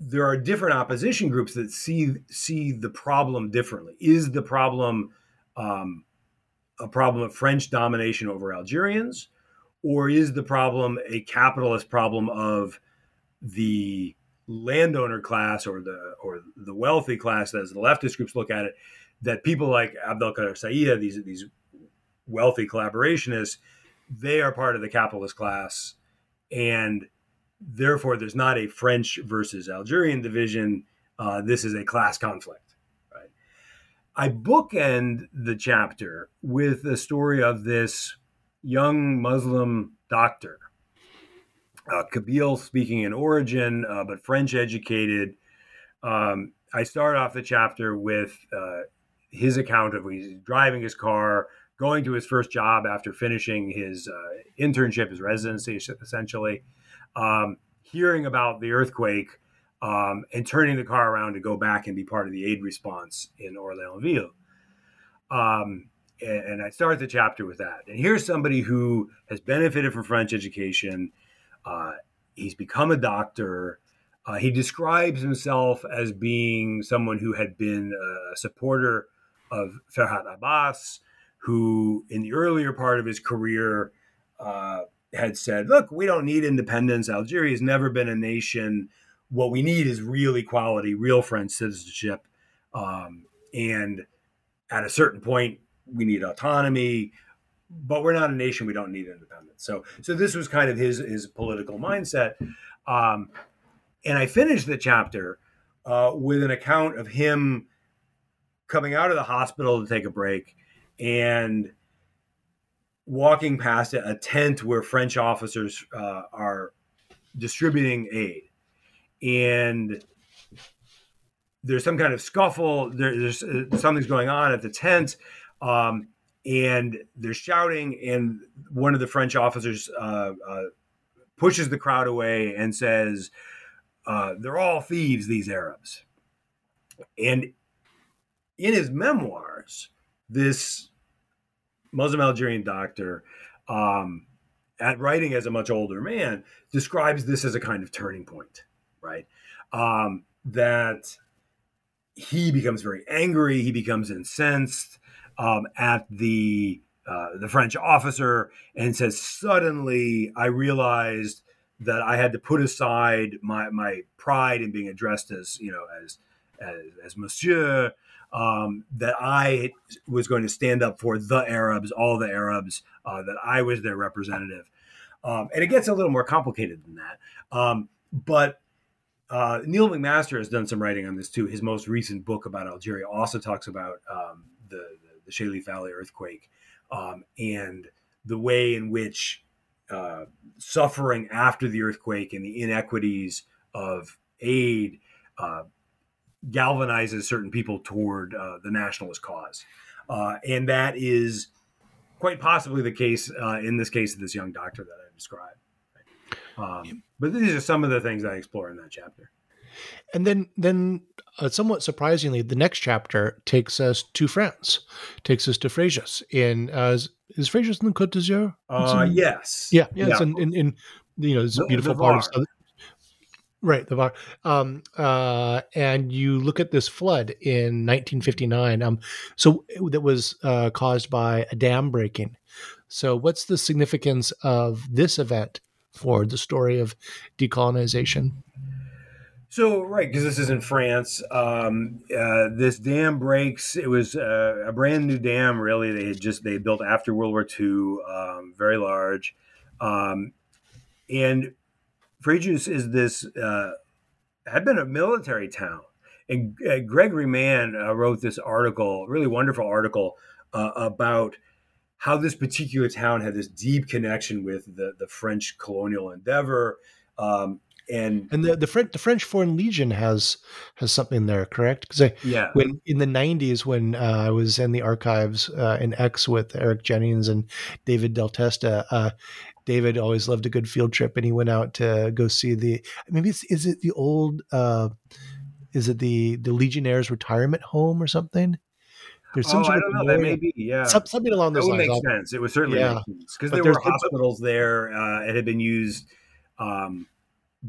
[SPEAKER 2] there are different opposition groups that see see the problem differently. Is the problem um, a problem of French domination over Algerians, or is the problem a capitalist problem of the landowner class or the or the wealthy class, as the leftist groups look at it, that people like Abdelkader Sayah, these these wealthy collaborationists, they are part of the capitalist class. And therefore, there's not a French versus Algerian division. Uh, this is a class conflict. Right? I bookend the chapter with the story of this young Muslim doctor, uh, Kabyle speaking in origin, uh, but French educated. Um, I start off the chapter with uh, his account of he's driving his car going to his first job after finishing his uh, internship, his residency, essentially, um, hearing about the earthquake, um, and turning the car around to go back and be part of the aid response in Orléansville. Um, and, I start the chapter with that. And here's somebody who has benefited from French education. Uh, he's become a doctor. Uh, he describes himself as being someone who had been a supporter of Ferhat Abbas, who in the earlier part of his career uh, had said, look, we don't need independence. Algeria has never been a nation. What we need is real equality, real French citizenship. Um, and at a certain point, we need autonomy, but we're not a nation. We don't need independence. So, so this was kind of his his political mindset. Um, and I finished the chapter uh, with an account of him coming out of the hospital to take a break and walking past a tent where French officers uh, are distributing aid, and there's some kind of scuffle. There, there's uh, something's going on at the tent, um, and they're shouting. And one of the French officers uh, uh pushes the crowd away and says, uh, "They're all thieves, these Arabs." And in his memoirs, this Muslim Algerian doctor, um, at writing as a much older man, describes this as a kind of turning point, right? Um, that he becomes very angry, he becomes incensed um, at the uh, the French officer, and says, "Suddenly, I realized that I had to put aside my my pride in being addressed as you know as as, as Monsieur." Um, that I was going to stand up for the Arabs, all the Arabs, uh, that I was their representative. Um, and it gets a little more complicated than that. Um, but uh, Neil MacMaster has done some writing on this too. His most recent book about Algeria also talks about um, the, the, the Valley earthquake um, and the way in which uh, suffering after the earthquake and the inequities of aid uh, galvanizes certain people toward uh, the nationalist cause. Uh, and that is quite possibly the case uh, in this case of this young doctor that I described. Um, but these are some of the things I explore in that chapter.
[SPEAKER 1] And then, then uh, somewhat surprisingly, the next chapter takes us to France, takes us to Fréjus in uh, is Fréjus in the Côte d'Azur?
[SPEAKER 2] Uh, yes.
[SPEAKER 1] Yeah, yeah, yeah. It's in, in, in you know, it's a beautiful part of Right, the Var. Um, uh, and you look at this flood in 1959. Um, so that was uh, caused by a dam breaking. So, what's the significance of this event for the story of decolonization?
[SPEAKER 2] So right, because this is in France, um, uh, this dam breaks. It was uh, a brand new dam. Really, they had just they built after World War II, um, very large, um, and Fréjus is this uh, had been a military town. And uh, Gregory Mann uh, wrote this article, really wonderful article uh, about how this particular town had this deep connection with the the French colonial endeavor. Um, and
[SPEAKER 1] and the the French the French Foreign Legion has has something there, correct? Because
[SPEAKER 2] yeah,
[SPEAKER 1] when in the '90s when uh, I was in the archives uh, in Aix with Eric Jennings and David Del Testa, uh, David always loved a good field trip, and he went out to go see the maybe it's is it the old uh, is it the the Legionnaires retirement home or something?
[SPEAKER 2] There's some oh, sort I don't know. That may be, yeah.
[SPEAKER 1] something along those
[SPEAKER 2] that
[SPEAKER 1] lines.
[SPEAKER 2] Would make sense. It would certainly yeah. make sense because there were hospitals there. Uh, it had been used um,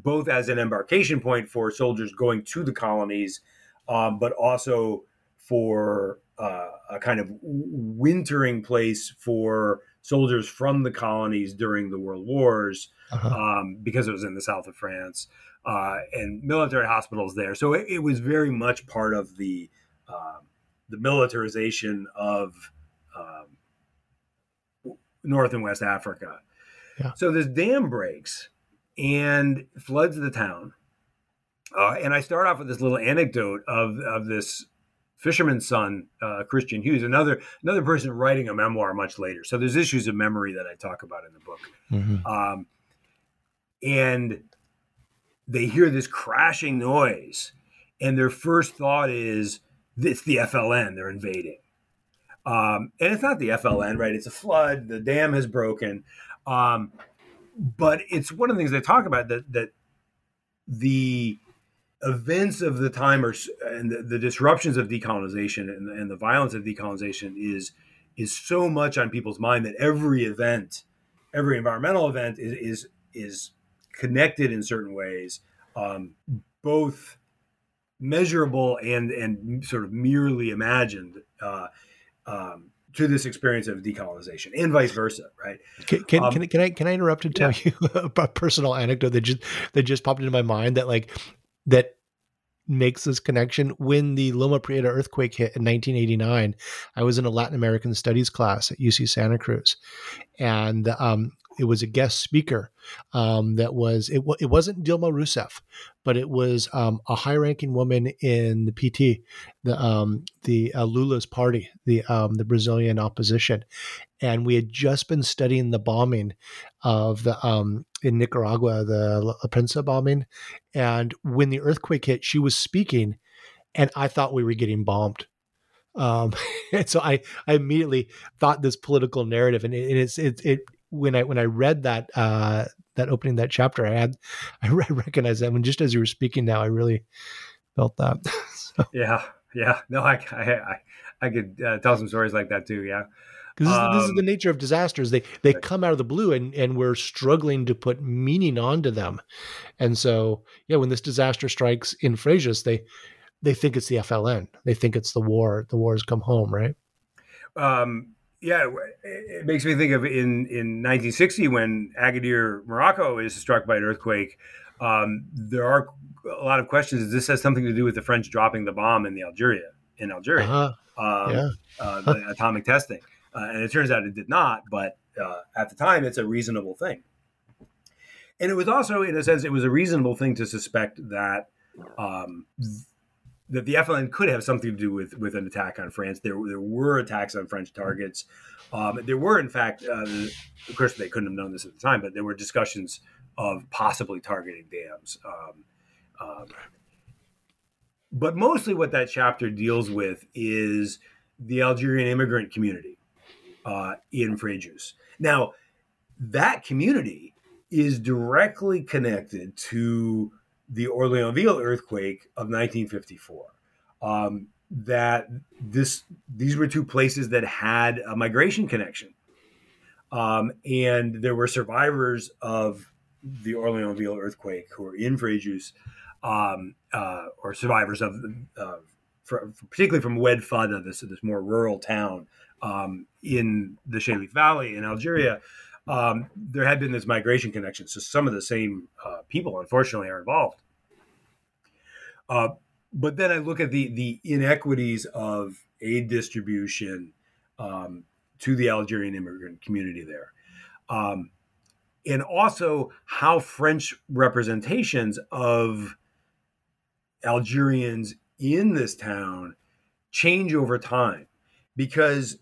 [SPEAKER 2] both as an embarkation point for soldiers going to the colonies, um, but also for uh, a kind of wintering place for soldiers from the colonies during the world wars uh-huh. um, because it was in the south of France uh, and military hospitals there. So it, it, was very much part of the uh, the militarization of um, North and West Africa. Yeah. So this dam breaks and floods the town. Uh, and I start off with this little anecdote of, of this fisherman's son, uh, Christian Hughes, another another person writing a memoir much later. So there's issues of memory that I talk about in the book. Mm-hmm. Um, and they hear this crashing noise, and their first thought is, "It's the FLN. They're invading." Um, and it's not the FLN, right? It's a flood. The dam has broken. Um, but it's one of the things they talk about that that the events of the time are and the, the disruptions of decolonization and, and, the violence of decolonization is is so much on people's mind that every event every environmental event is is, is connected in certain ways um, both measurable and and sort of merely imagined uh, um, to this experience of decolonization and vice versa, right?
[SPEAKER 1] Can can, um, can, can, I can I interrupt and tell yeah. you a personal anecdote that just that just popped into my mind that like that makes this connection when the Loma Prieta earthquake hit in 1989 I was in a Latin American studies class at UC Santa Cruz and um, it was a guest speaker um, that was it, it wasn't Dilma Rousseff, but it was um, a high-ranking woman in the PT, the um, the uh, Lula's party, the um, the Brazilian opposition, and we had just been studying the bombing of the um, in Nicaragua, the La Prensa bombing, and when the earthquake hit, she was speaking, and I thought we were getting bombed. Um, and so I, I immediately thought this political narrative, and it, it's it, it when I when I read that uh, that opening that chapter, I had I recognized that when just as you were speaking now, I really felt that.
[SPEAKER 2] so. Yeah, yeah, no, I I I, could uh, tell some stories like that too. Yeah,
[SPEAKER 1] because this, um, this, is the um, nature of disasters. They they come out of the blue, and and we're struggling to put meaning onto them. And so, yeah, when this disaster strikes in Frejus, they they think it's the FLN. They think it's the war. The war has come home, right?
[SPEAKER 2] Um, yeah, it makes me think of in in 1960 when Agadir, Morocco, is struck by an earthquake. Um, there are a lot of questions. This has something to do with the French dropping the bomb in the Algeria in Algeria, uh-huh. um, yeah. uh, the atomic testing? Uh, and it turns out it did not. But uh, at the time, it's a reasonable thing. And it was also, in a sense, it was a reasonable thing to suspect that um, that the FLN could have something to do with with an attack on France. There, there were attacks on French targets. Um, there were, in fact, uh, of course, they couldn't have known this at the time, but there were discussions of possibly targeting dams. Um, um, but mostly, what that chapter deals with is the Algerian immigrant community uh, in Frejus. Now, that community is directly connected to the Orleansville earthquake of 1954. Um, that this these were two places that had a migration connection, um, and there were survivors of the Orleansville earthquake who were in Frejus, um, uh, or survivors of uh, for, particularly from Oued Fodda, this this more rural town um, in the Chélif Valley in Algeria, um, there had been this migration connection. So some of the same uh, people, unfortunately, are involved. Uh, but then I look at the the inequities of aid distribution um, to the Algerian immigrant community there. Um, and also how French representations of Algerians in this town change over time because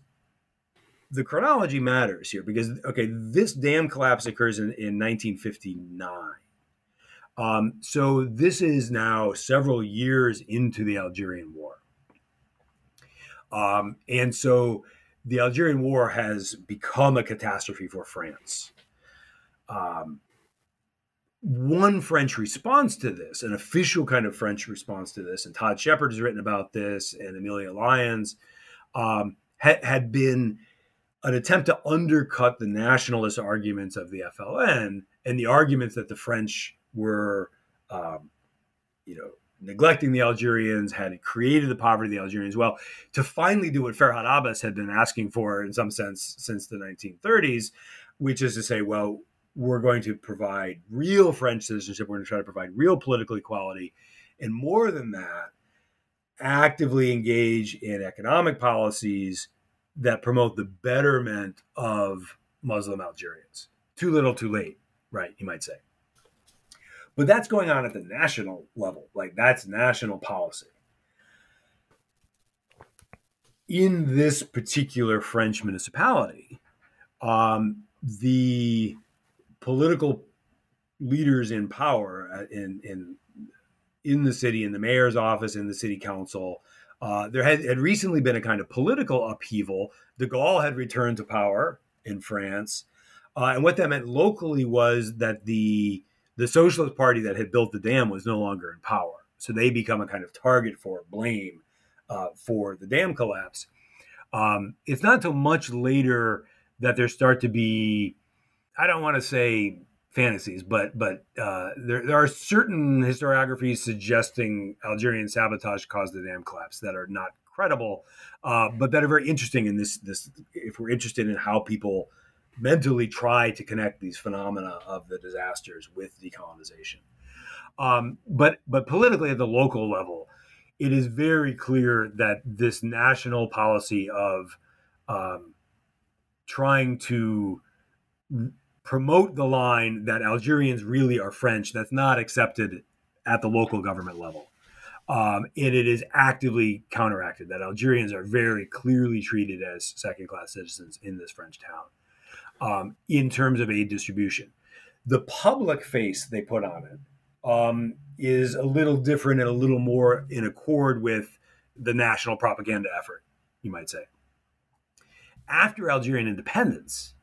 [SPEAKER 2] the chronology matters here because okay this dam collapse occurs in, in 1959 um, so this is now several years into the algerian war. Um, and so the algerian war has become a catastrophe for france. Um, one French response to this, an official kind of French response to this, and Todd Shepard has written about this, and Amelia Lyons, um, had, had been an attempt to undercut the nationalist arguments of the FLN and the arguments that the French were, um, you know, neglecting the Algerians, had created the poverty of the Algerians. Well, to finally do what Ferhat Abbas had been asking for in some sense since the 1930s, which is to say, well, we're going to provide real French citizenship. We're going to try to provide real political equality. And more than that, actively engage in economic policies that promote the betterment of Muslim Algerians. Too little, too late, right? You might say. But that's going on at the national level. Like that's national policy. In this particular French municipality, um, the political leaders in power uh, in in in the city, in the mayor's office, in the city council. Uh, there had, had recently been a kind of political upheaval. De Gaulle had returned to power in France, uh, and what that meant locally was that the the Socialist Party that had built the dam was no longer in power, so they become a kind of target for blame uh, for the dam collapse. Um, it's not until much later that there start to be I don't want to say fantasies, but but uh, there, there are certain historiographies suggesting Algerian sabotage caused the dam collapse that are not credible, uh, but that are very interesting in this this if we're interested in how people mentally try to connect these phenomena of the disasters with decolonization. Um, but but politically at the local level, it is very clear that this national policy of um, trying to promote the line that Algerians really are French. That's not accepted at the local government level. Um, and it is actively counteracted that Algerians are very clearly treated as second class citizens in this French town um, in terms of aid distribution. The public face they put on it um, is a little different and a little more in accord with the national propaganda effort, you might say. After Algerian independence,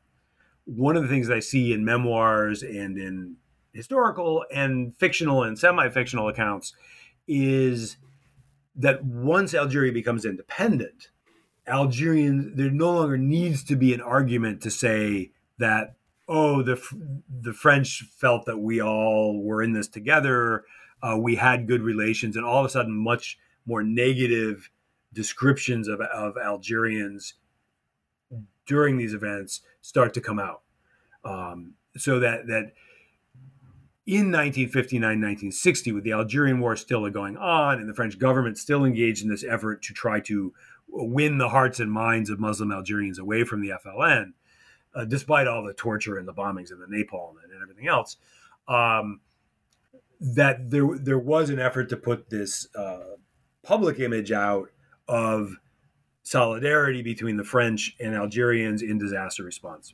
[SPEAKER 2] one of the things I see in memoirs and in historical and fictional and semi-fictional accounts is that once Algeria becomes independent, Algerians, there no longer needs to be an argument to say that oh the the French felt that we all were in this together, uh, we had good relations, and all of a sudden much more negative descriptions of, of Algerians during these events start to come out. Um, so that that in 1959, 1960, with the Algerian War still going on and the French government still engaged in this effort to try to win the hearts and minds of Muslim Algerians away from the FLN, uh, despite all the torture and the bombings and the napalm and, and everything else, um, that there there was an effort to put this uh, public image out of solidarity between the French and Algerians in disaster response.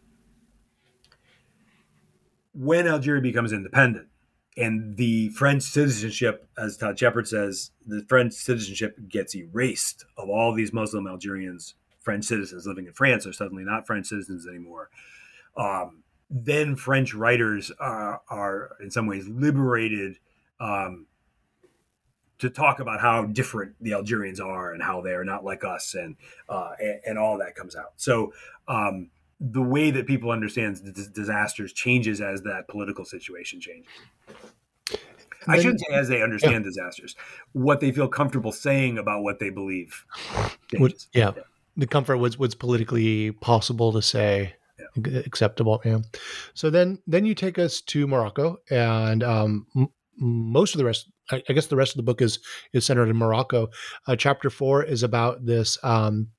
[SPEAKER 2] When Algeria becomes independent and the French citizenship, as Todd Shepard says, the French citizenship gets erased of all these Muslim Algerians, French citizens living in France are suddenly not French citizens anymore. Um, then French writers are, are, in some ways liberated um, to talk about how different the Algerians are and how they are not like us, and uh, and, and, all that comes out. So um, the way that people understand disasters changes as that political situation changes. I shouldn't say as they understand yeah. disasters, what they feel comfortable saying about what they believe.
[SPEAKER 1] What, yeah. yeah. the comfort was what's politically possible to say, yeah. acceptable. Yeah. So then, then you take us to Morocco, and um, most of the rest I, guess the rest of the book is is centered in Morocco. Uh, chapter four is about this um,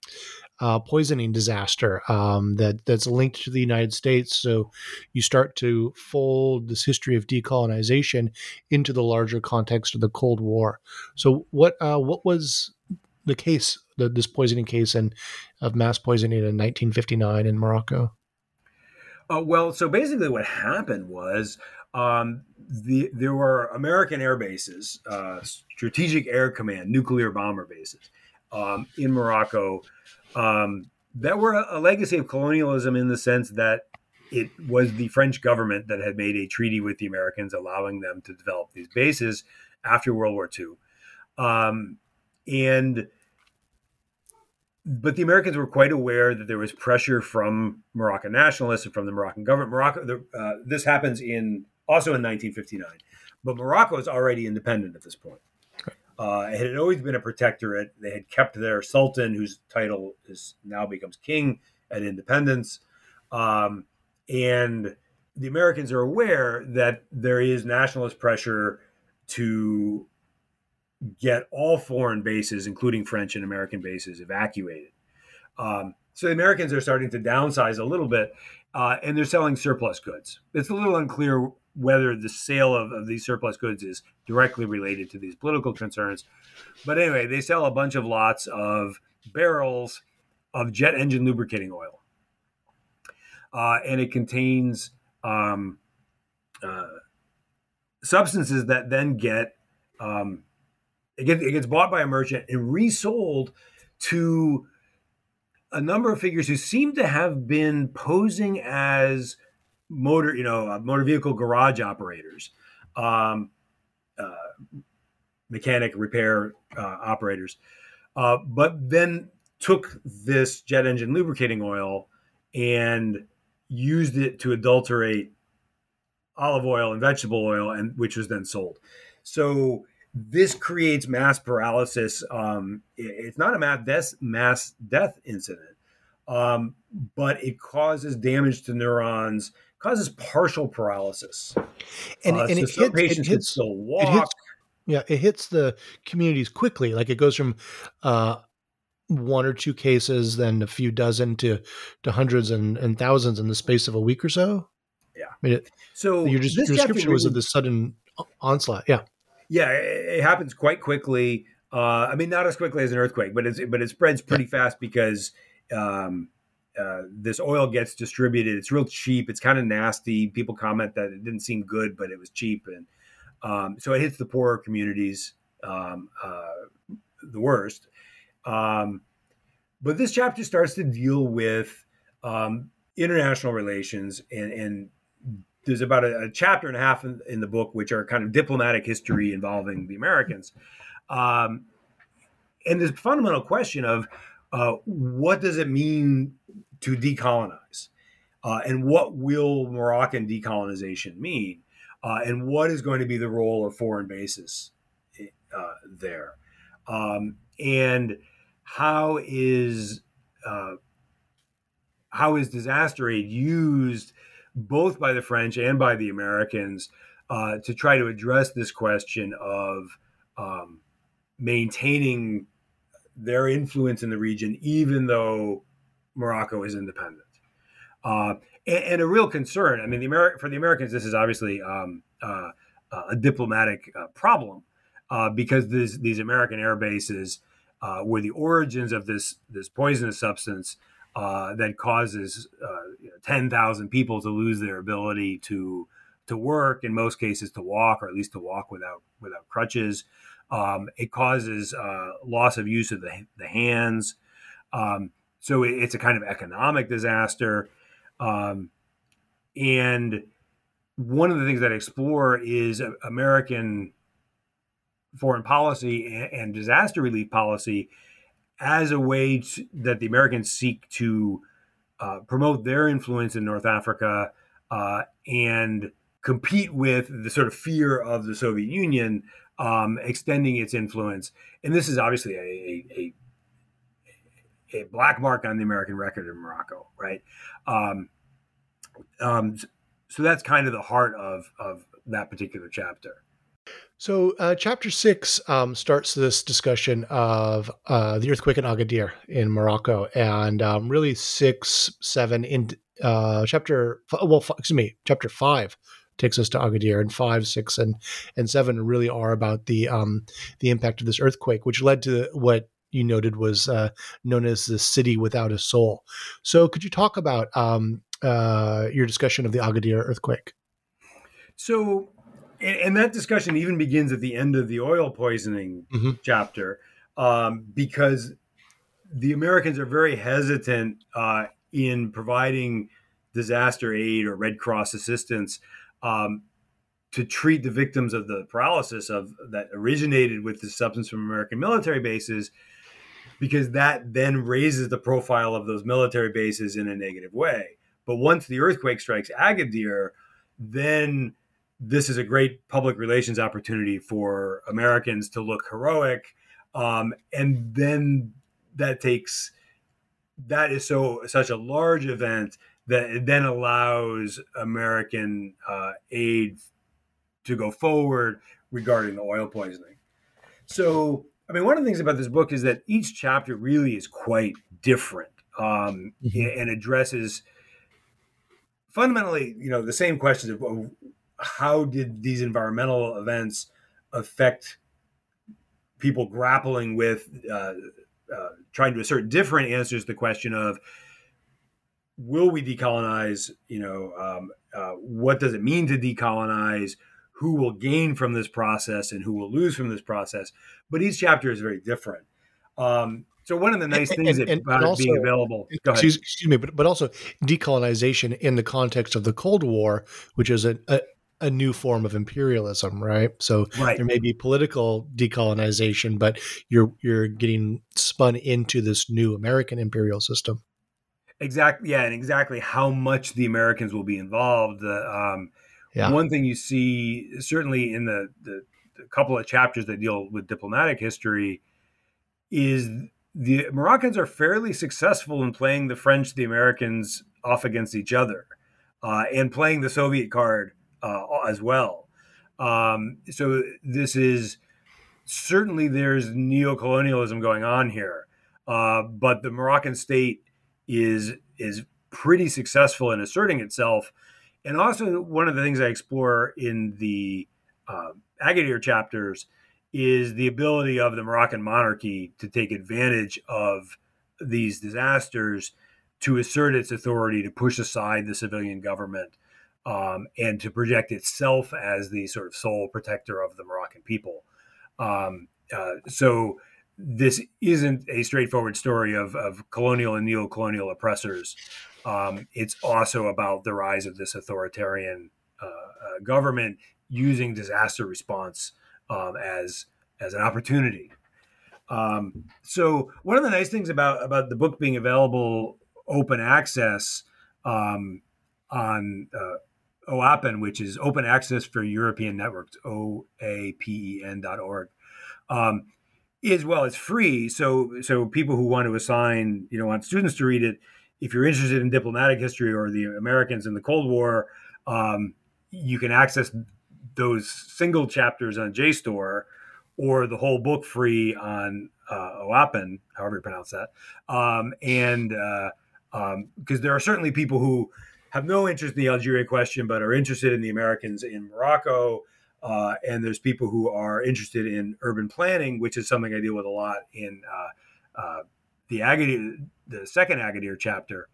[SPEAKER 1] uh, poisoning disaster um, that that's linked to the United States. So you start to fold this history of decolonization into the larger context of the Cold War. So what uh, what was the case, the, this poisoning case, and of mass poisoning in 1959 in Morocco?
[SPEAKER 2] Uh, well, so basically, what happened was um, the there were American air bases, uh, Strategic Air Command, nuclear bomber bases um, in Morocco um, that were a, a legacy of colonialism in the sense that it was the French government that had made a treaty with the Americans, allowing them to develop these bases after World War II. Um, and but the Americans were quite aware that there was pressure from Moroccan nationalists and from the Moroccan government. Morocco, the, uh, this happens in also in 1959, but Morocco is already independent at this point. Uh, it had always been a protectorate. They had kept their sultan, whose title is now becomes king at independence, um, and the Americans are aware that there is nationalist pressure to get all foreign bases, including French and American bases, evacuated. Um, so the Americans are starting to downsize a little bit, uh, and they're selling surplus goods. It's a little unclear whether the sale of, of these surplus goods is directly related to these political concerns. But anyway, they sell a bunch of lots of barrels of jet engine lubricating oil. Uh, and it contains um, uh, substances that then get um, it, gets it gets bought by a merchant and resold to a number of figures who seem to have been posing as motor, you know, uh, motor vehicle garage operators, um, uh, mechanic repair uh, operators, uh, but then took this jet engine lubricating oil and used it to adulterate olive oil and vegetable oil, and which was then sold. So this creates mass paralysis. Um, it's not a mass death, mass death incident, um, but it causes damage to neurons causes partial paralysis.
[SPEAKER 1] And, uh, and so it, some hits, patients it hits, still walk. It hits, yeah, it hits the communities quickly. Like it goes from uh, one or two cases, then a few dozen to to hundreds and, and thousands in the space of a week or so.
[SPEAKER 2] Yeah.
[SPEAKER 1] I mean, it, so your, your description was of the sudden onslaught. Yeah.
[SPEAKER 2] Yeah, it, it happens quite quickly. Uh, I mean, not as quickly as an earthquake, but it's but it spreads pretty yeah. fast because um, uh, this oil gets distributed. It's real cheap. It's kind of nasty. People comment that it didn't seem good, but it was cheap, and um, so it hits the poorer communities um, uh, the worst. Um, but this chapter starts to deal with um, international relations, and, and, there's about a, a chapter and a half in, in, the book which are kind of diplomatic history involving the Americans. Um, and this fundamental question of uh, what does it mean to decolonize? Uh, and what will Moroccan decolonization mean? Uh, and what is going to be the role of foreign bases uh, there? Um, and how is uh, how is disaster aid used both by the French and by the Americans to try to address this question of um, maintaining their influence in the region, even though Morocco is independent. Uh, and, and, a real concern. I mean, the Ameri- for the Americans, this is obviously um, uh, a diplomatic uh, problem uh, because this, these American air bases uh, were the origins of this this poisonous substance uh, that causes ten thousand people to lose their ability to to work, in most cases to walk, or at least to walk without without crutches. Um, it causes uh, loss of use of the, the hands. Um, so it, it's a kind of economic disaster. Um, and one of the things that I explore is American foreign policy and, and disaster relief policy as a way to, that the Americans seek to uh, promote their influence in North Africa uh, and compete with the sort of fear of the Soviet Union um, extending its influence. And this is obviously a, a, a, black mark on the American record in Morocco, right? Um, um, so that's kind of the heart of, of that particular chapter.
[SPEAKER 1] So, uh, chapter six um, starts this discussion of uh, the earthquake in Agadir in Morocco, and um, really six, seven in uh, chapter well, excuse me, chapter five takes us to Agadir, and five, six, and and seven really are about the um, the impact of this earthquake, which led to what you noted was uh, known as the city without a soul. So, could you talk about um, uh, your discussion of the Agadir earthquake?
[SPEAKER 2] So, and that discussion even begins at the end of the oil poisoning mm-hmm. chapter, um, because the Americans are very hesitant uh, in providing disaster aid or Red Cross assistance um, to treat the victims of the paralysis of that originated with the substance from American military bases, because that then raises the profile of those military bases in a negative way. But once the earthquake strikes Agadir, then this is a great public relations opportunity for Americans to look heroic, um, and then that takes that is so such a large event that it then allows American uh, aid to go forward regarding the oil poisoning. So, I mean, one of the things about this book is that each chapter really is quite different um, mm-hmm. and addresses fundamentally, you know, the same questions of how did these environmental events affect people grappling with uh, uh, trying to assert different answers to the question of will we decolonize? You know, um, uh, what does it mean to decolonize? Who will gain from this process and who will lose from this process? But each chapter is very different. Um, so one of the nice things and, and, about and also, being available.
[SPEAKER 1] Excuse, excuse, me, but but also decolonization in the context of the Cold War, which is a, a, a new form of imperialism, right? So right. there may be political decolonization, but you're you're getting spun into this new American imperial system.
[SPEAKER 2] Exactly. Yeah, and exactly how much the Americans will be involved. um, yeah. One thing you see, certainly in the, the, the couple of chapters that deal with diplomatic history, is the Moroccans are fairly successful in playing the French, the Americans off against each other, uh, and playing the Soviet card uh, as well. Um, so this is certainly there's neo-colonialism going on here, uh, but the Moroccan state is is pretty successful in asserting itself. And also, one of the things I explore in the uh, Agadir chapters is the ability of the Moroccan monarchy to take advantage of these disasters to assert its authority, to push aside the civilian government, um, and to project itself as the sort of sole protector of the Moroccan people. Um, uh, so this isn't a straightforward story of, of colonial and neo-colonial oppressors. Um, it's also about the rise of this authoritarian uh, uh, government using disaster response um, as as an opportunity. Um, so one of the nice things about about the book being available open access um, on uh, OAPEN, which is Open Access for European Networks, O A P E N dot org. Um, is well it's free. So so people who want to assign you know want students to read it if you're interested in diplomatic history or the americans in the cold war um, you can access those single chapters on jstor or the whole book free on uh, oapen however you pronounce that. Um, and because uh, um, there are certainly people who have no interest in the algeria question but are interested in the americans in morocco uh, and there's people who are interested in urban planning, which is something I deal with a lot in uh, uh, the Agadir, the second Agadir chapter,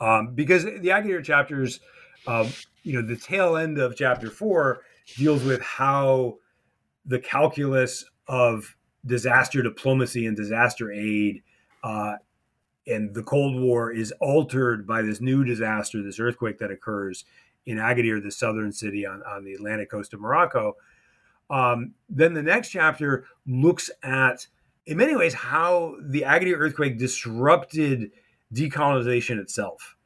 [SPEAKER 2] um, because the Agadir chapters, um, you know, the tail end of chapter four deals with how the calculus of disaster diplomacy and disaster aid uh, and the Cold War is altered by this new disaster, this earthquake that occurs in Agadir, the southern city on, on the Atlantic coast of Morocco. Um, then the next chapter looks at, in many ways, how the Agadir earthquake disrupted decolonization itself,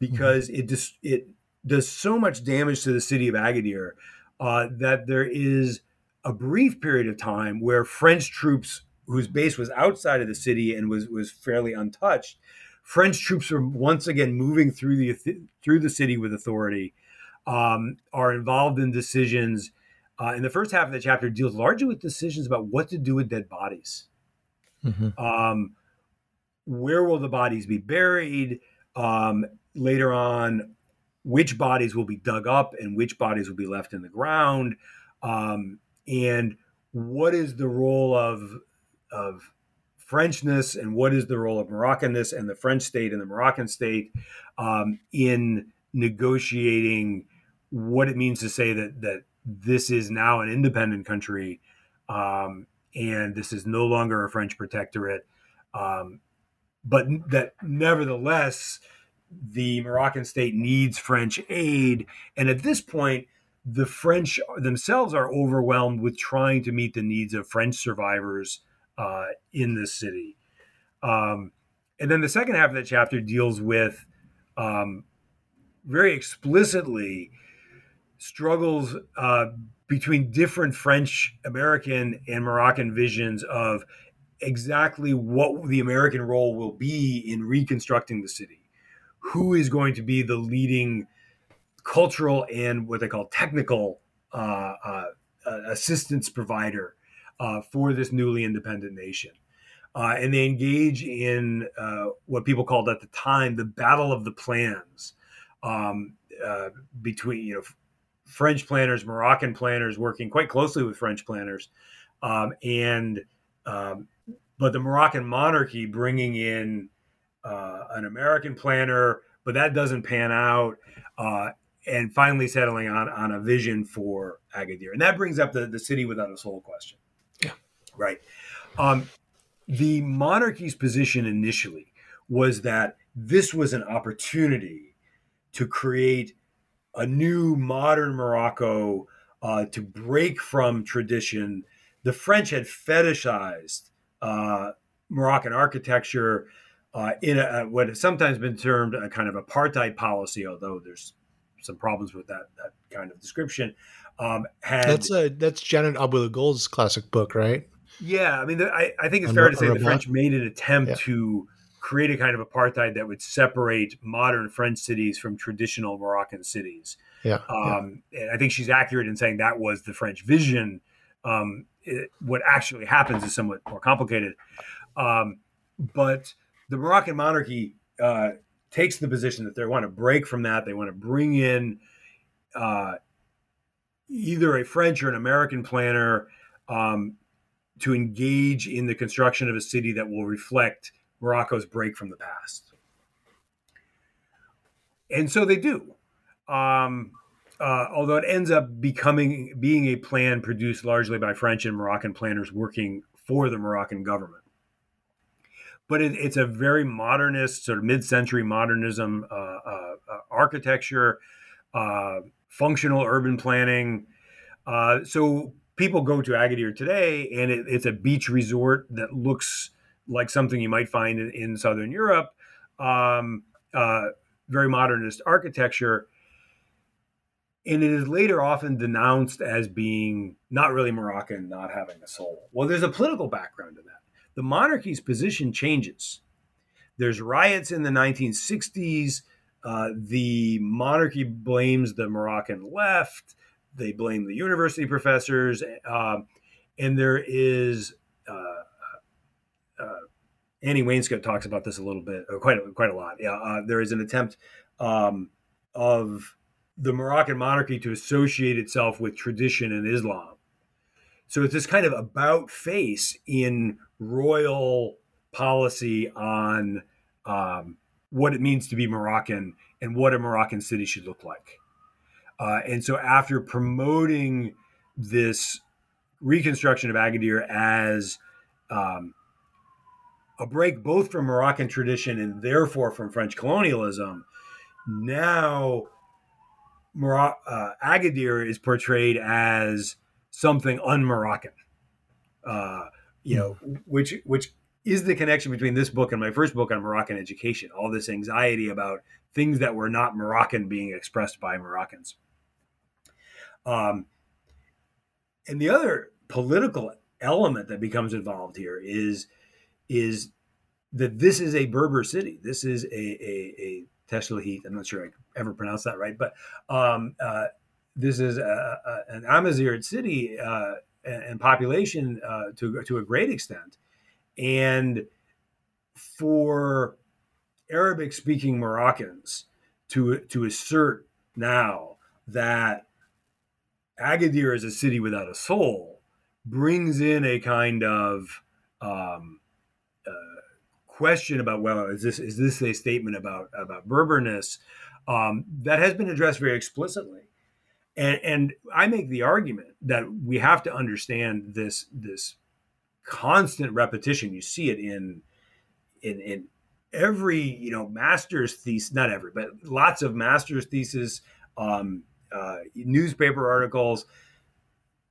[SPEAKER 2] because mm-hmm. it dis- it does so much damage to the city of Agadir uh, that there is a brief period of time where French troops, whose base was outside of the city and was was fairly untouched, French troops are once again moving through the through the city with authority, um, are involved in decisions. Uh, in the first half of the chapter, deals largely with decisions about what to do with dead bodies. Mm-hmm. Um, where will the bodies be buried? Um, later on, which bodies will be dug up and which bodies will be left in the ground? Um, and what is the role of of Frenchness and what is the role of Moroccanness and the French state and the Moroccan state um, in negotiating what it means to say that that this is now an independent country um, and this is no longer a French protectorate, um, but that nevertheless the Moroccan state needs French aid, and at this point the French themselves are overwhelmed with trying to meet the needs of French survivors uh, in the city. Um, and then the second half of the chapter deals with um, very explicitly struggles uh, between different French, American, and Moroccan visions of exactly what the American role will be in reconstructing the city. Who is going to be the leading cultural and what they call technical uh, uh, assistance provider uh, for this newly independent nation. Uh, and they engage in uh, what people called at the time the battle of the plans um, uh, between you know French planners, Moroccan planners working quite closely with French planners, um, and um, but the Moroccan monarchy bringing in uh, an American planner, but that doesn't pan out. Uh, and finally settling on, on a vision for Agadir. And that brings up the, the city without a soul question.
[SPEAKER 1] Yeah.
[SPEAKER 2] Right. Um, the monarchy's position initially was that this was an opportunity to create a new modern Morocco uh, to break from tradition. The French had fetishized uh, Moroccan architecture uh, in a, what has sometimes been termed a kind of apartheid policy, although there's some problems with that that kind of description. Um, had,
[SPEAKER 1] that's a that's Janet Abu-Lughod's classic book, right?
[SPEAKER 2] Yeah, I mean, I, I think it's fair to say the French made an attempt yeah. to create a kind of apartheid that would separate modern French cities from traditional Moroccan cities.
[SPEAKER 1] Yeah,
[SPEAKER 2] um, yeah. And I think she's accurate in saying that was the French vision. Um, it, what actually happens is somewhat more complicated. Um, but the Moroccan monarchy uh, takes the position that they want to break from that. They want to bring in uh, either a French or an American planner um, to engage in the construction of a city that will reflect Morocco's break from the past. And so they do. Um, uh, although it ends up becoming being a plan produced largely by French and Moroccan planners working for the Moroccan government. But it, it's a very modernist, sort of mid-century modernism uh, uh, uh architecture, uh, functional urban planning. Uh, so people go to Agadir today, and it, it's a beach resort that looks like something you might find in, in southern Europe. Um, uh, very modernist architecture, and it is later often denounced as being not really Moroccan, not having a soul. Well, there's a political background to that. The monarchy's position changes. There's riots in the 1960s. Uh, the monarchy blames the Moroccan left. They blame the university professors, um, and there is uh, uh, Annie Wainscott talks about this a little bit, quite a, quite a lot. Yeah, uh, there is an attempt um, of the Moroccan monarchy to associate itself with tradition and Islam. So it's this kind of about face in royal policy on um, what it means to be Moroccan and what a Moroccan city should look like. Uh, and so after promoting this reconstruction of Agadir as um, a break both from Moroccan tradition and therefore from French colonialism, now Mor- uh, Agadir is portrayed as something un-Moroccan. Uh, you know, which which is the connection between this book and my first book on Moroccan education, all this anxiety about things that were not Moroccan being expressed by Moroccans. Um, and the other political element that becomes involved here is is that this is a Berber city. This is a a, a. I'm not sure I ever pronounced that right, but um, uh, this is a, a, an Amazigh city uh, and population uh, to to a great extent, and for Arabic speaking Moroccans to to assert now that Agadir is a city without a soul brings in a kind of um, question about well is this is this a statement about about Berberness um, that has been addressed very explicitly and and I make the argument that we have to understand this this constant repetition. You see it in in in every you know master's thesis, not every, but lots of master's thesis, um, uh, newspaper articles.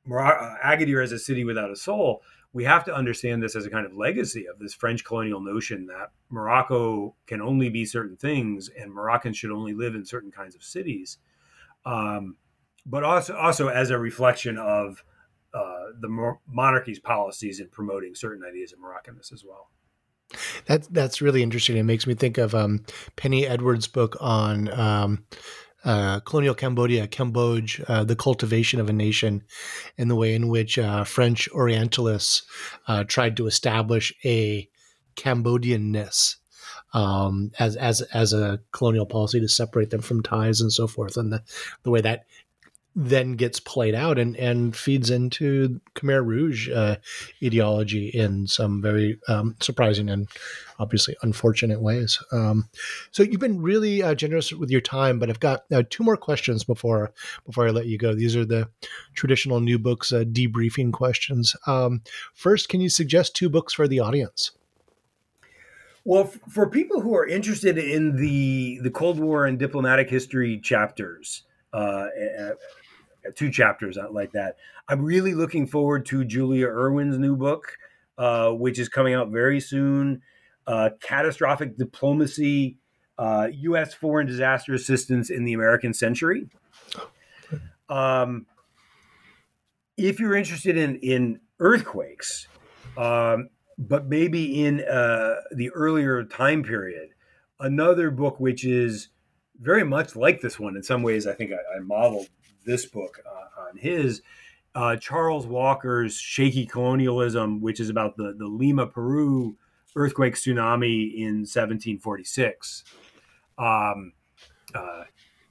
[SPEAKER 2] Uh, Agadir as a city without a soul. We have to understand this as a kind of legacy of this French colonial notion that Morocco can only be certain things and Moroccans should only live in certain kinds of cities. Um, but also also as a reflection of uh, the monarchy's policies in promoting certain ideas of Moroccanness as well.
[SPEAKER 1] That's that's really interesting. It makes me think of um, Penny Edwards' book on um, uh, colonial Cambodia, Cambodge, uh, the cultivation of a nation, and the way in which uh, French Orientalists uh, tried to establish a Cambodianness um, as as as a colonial policy to separate them from Thais and so forth, and the the way that then gets played out and, and feeds into Khmer Rouge uh, ideology in some very um, surprising and obviously unfortunate ways. Um, so you've been really uh, generous with your time, but I've got uh, two more questions before before I let you go. These are the traditional new books uh, debriefing questions. Um, first, can you suggest two books for the audience?
[SPEAKER 2] Well, for people who are interested in the the Cold War and diplomatic history chapters, uh, two chapters like that. I'm really looking forward to Julia Irwin's new book, uh, which is coming out very soon. Uh, Catastrophic Diplomacy, uh, U.S. Foreign Disaster Assistance in the American Century. Um, if you're interested in in earthquakes, um, but maybe in uh, the earlier time period, another book which is very much like this one in some ways. I think I, I modeled this book uh, on his. Uh, Charles Walker's Shaky Colonialism, which is about the, the Lima, Peru earthquake tsunami in 1746. Um, uh,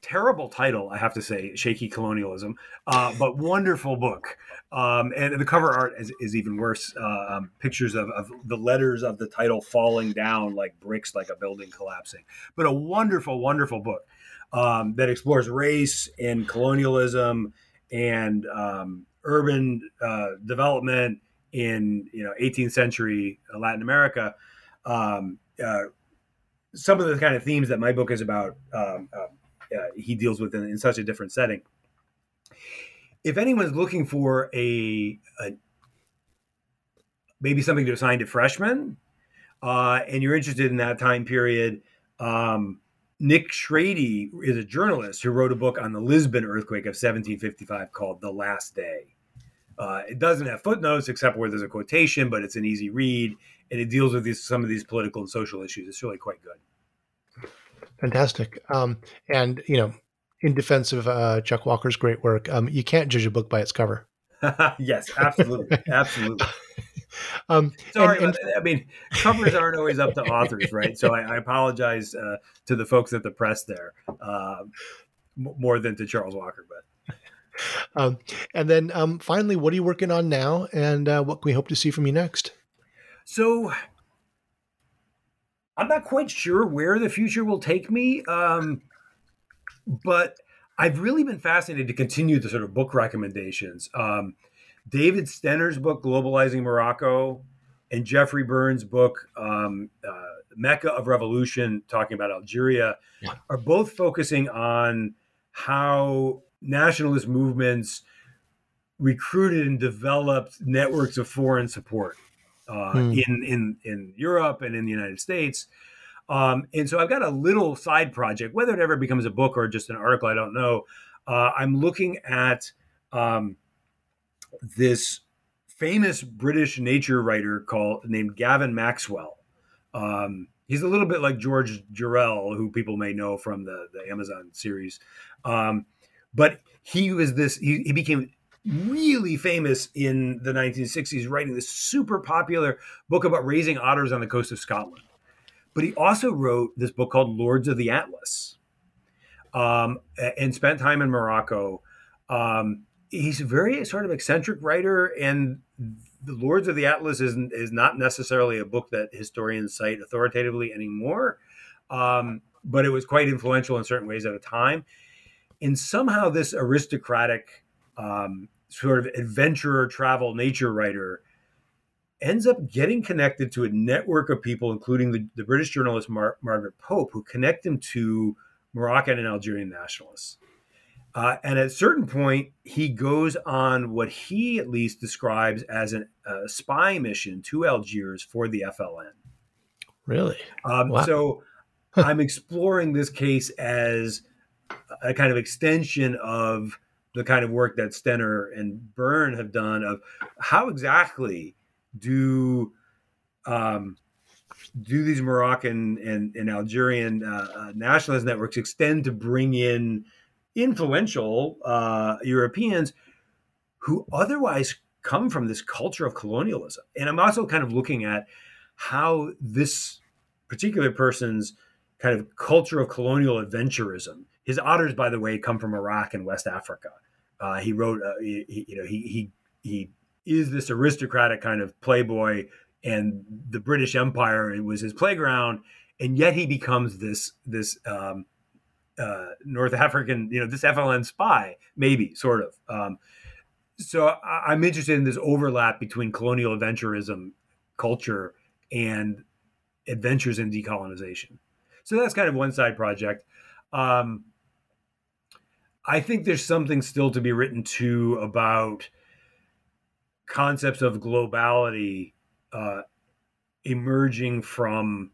[SPEAKER 2] terrible title, I have to say, Shaky Colonialism, uh, but wonderful book. Um, and the cover art is, is even worse. Uh, um, pictures of, of, the letters of the title falling down like bricks, like a building collapsing. But a wonderful, wonderful book um, that explores race and colonialism and um, urban uh, development in you know 18th century Latin America. Um, uh, some of the kind of themes that my book is about, um, uh, he deals with in, in, such a different setting. If anyone's looking for a, a maybe something to assign to freshmen, uh, and you're interested in that time period, um, Nick Shrady is a journalist who wrote a book on the Lisbon earthquake of 1755 called The Last Day. Uh, it doesn't have footnotes except where there's a quotation, but it's an easy read and it deals with these, some of these political and social issues. It's really quite good.
[SPEAKER 1] Fantastic. Um, and, you know, in defense of uh, Chuck Walker's great work, um, you can't judge a book by its cover.
[SPEAKER 2] yes, absolutely. absolutely. Um, Sorry, and, and, I mean, covers aren't always up to authors, right? So I, I apologize uh, to the folks at the press there, uh, more than to Charles Walker, but.
[SPEAKER 1] Um, and then um, finally, what are you working on now, and uh, what can we hope to see from you next?
[SPEAKER 2] So, I'm not quite sure where the future will take me, um, but I've really been fascinated to continue the sort of book recommendations. Um, David Stenner's book, Globalizing Morocco, and Jeffrey Byrne's book, um, uh, Mecca of Revolution, talking about Algeria, yeah. are both focusing on how nationalist movements recruited and developed networks of foreign support. uh, mm. in in in Europe and in the United States. Um, and so I've got a little side project, whether it ever becomes a book or just an article, I don't know. Uh, I'm looking at um, this famous British nature writer called named Gavin Maxwell. Um, he's a little bit like Gerald Durrell, who people may know from the, the Amazon series. Um, but he was this, he, he became really famous in the 1960s, writing this super popular book about raising otters on the coast of Scotland. But he also wrote this book called Lords of the Atlas um, and spent time in Morocco. Um, he's a very sort of eccentric writer, and the Lords of the Atlas is, is not necessarily a book that historians cite authoritatively anymore, um, but it was quite influential in certain ways at a time. And somehow, this aristocratic um, sort of adventurer, travel, nature writer ends up getting connected to a network of people, including the, the British journalist Mar- Margaret Pope, who connect him to Moroccan and Algerian nationalists. Uh, and at a certain point, he goes on what he at least describes as a spy mission to Algiers for the FLN.
[SPEAKER 1] Really?
[SPEAKER 2] Um, wow. So I'm exploring this case as a kind of extension of the kind of work that Stenner and Byrne have done of how exactly do um, do these Moroccan and, and Algerian uh, uh, nationalist networks extend to bring in influential uh, Europeans who otherwise come from this culture of colonialism? And I'm also kind of looking at how this particular person's kind of culture of colonial adventurism. His otters, by the way, come from Iraq and West Africa. Uh, he wrote, uh, he, you know, he he he is this aristocratic kind of playboy, and the British Empire was his playground, and yet he becomes this this um, uh, North African, you know, this FLN spy, maybe sort of. Um, so I, am interested in this overlap between colonial adventurism culture and adventures in decolonization. So that's kind of one side project. Um, I think there's something still to be written too about concepts of globality uh, emerging from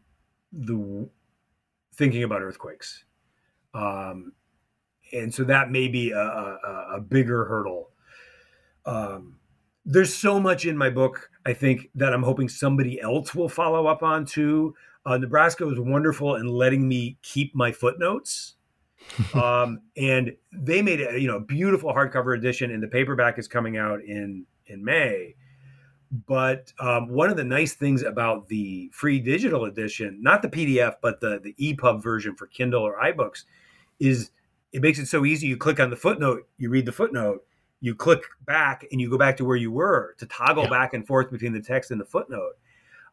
[SPEAKER 2] the thinking about earthquakes. Um, and so that may be a, a, a bigger hurdle. Um, there's so much in my book, I think, that I'm hoping somebody else will follow up on too. Uh, Nebraska was wonderful in letting me keep my footnotes. um, and they made a you know beautiful hardcover edition, and the paperback is coming out in in May. But um, one of the nice things about the free digital edition, not the PDF, but the the EPUB version for Kindle or iBooks, is it makes it so easy. You click on the footnote, you read the footnote, you click back, and you go back to where you were to toggle yeah. back and forth between the text and the footnote.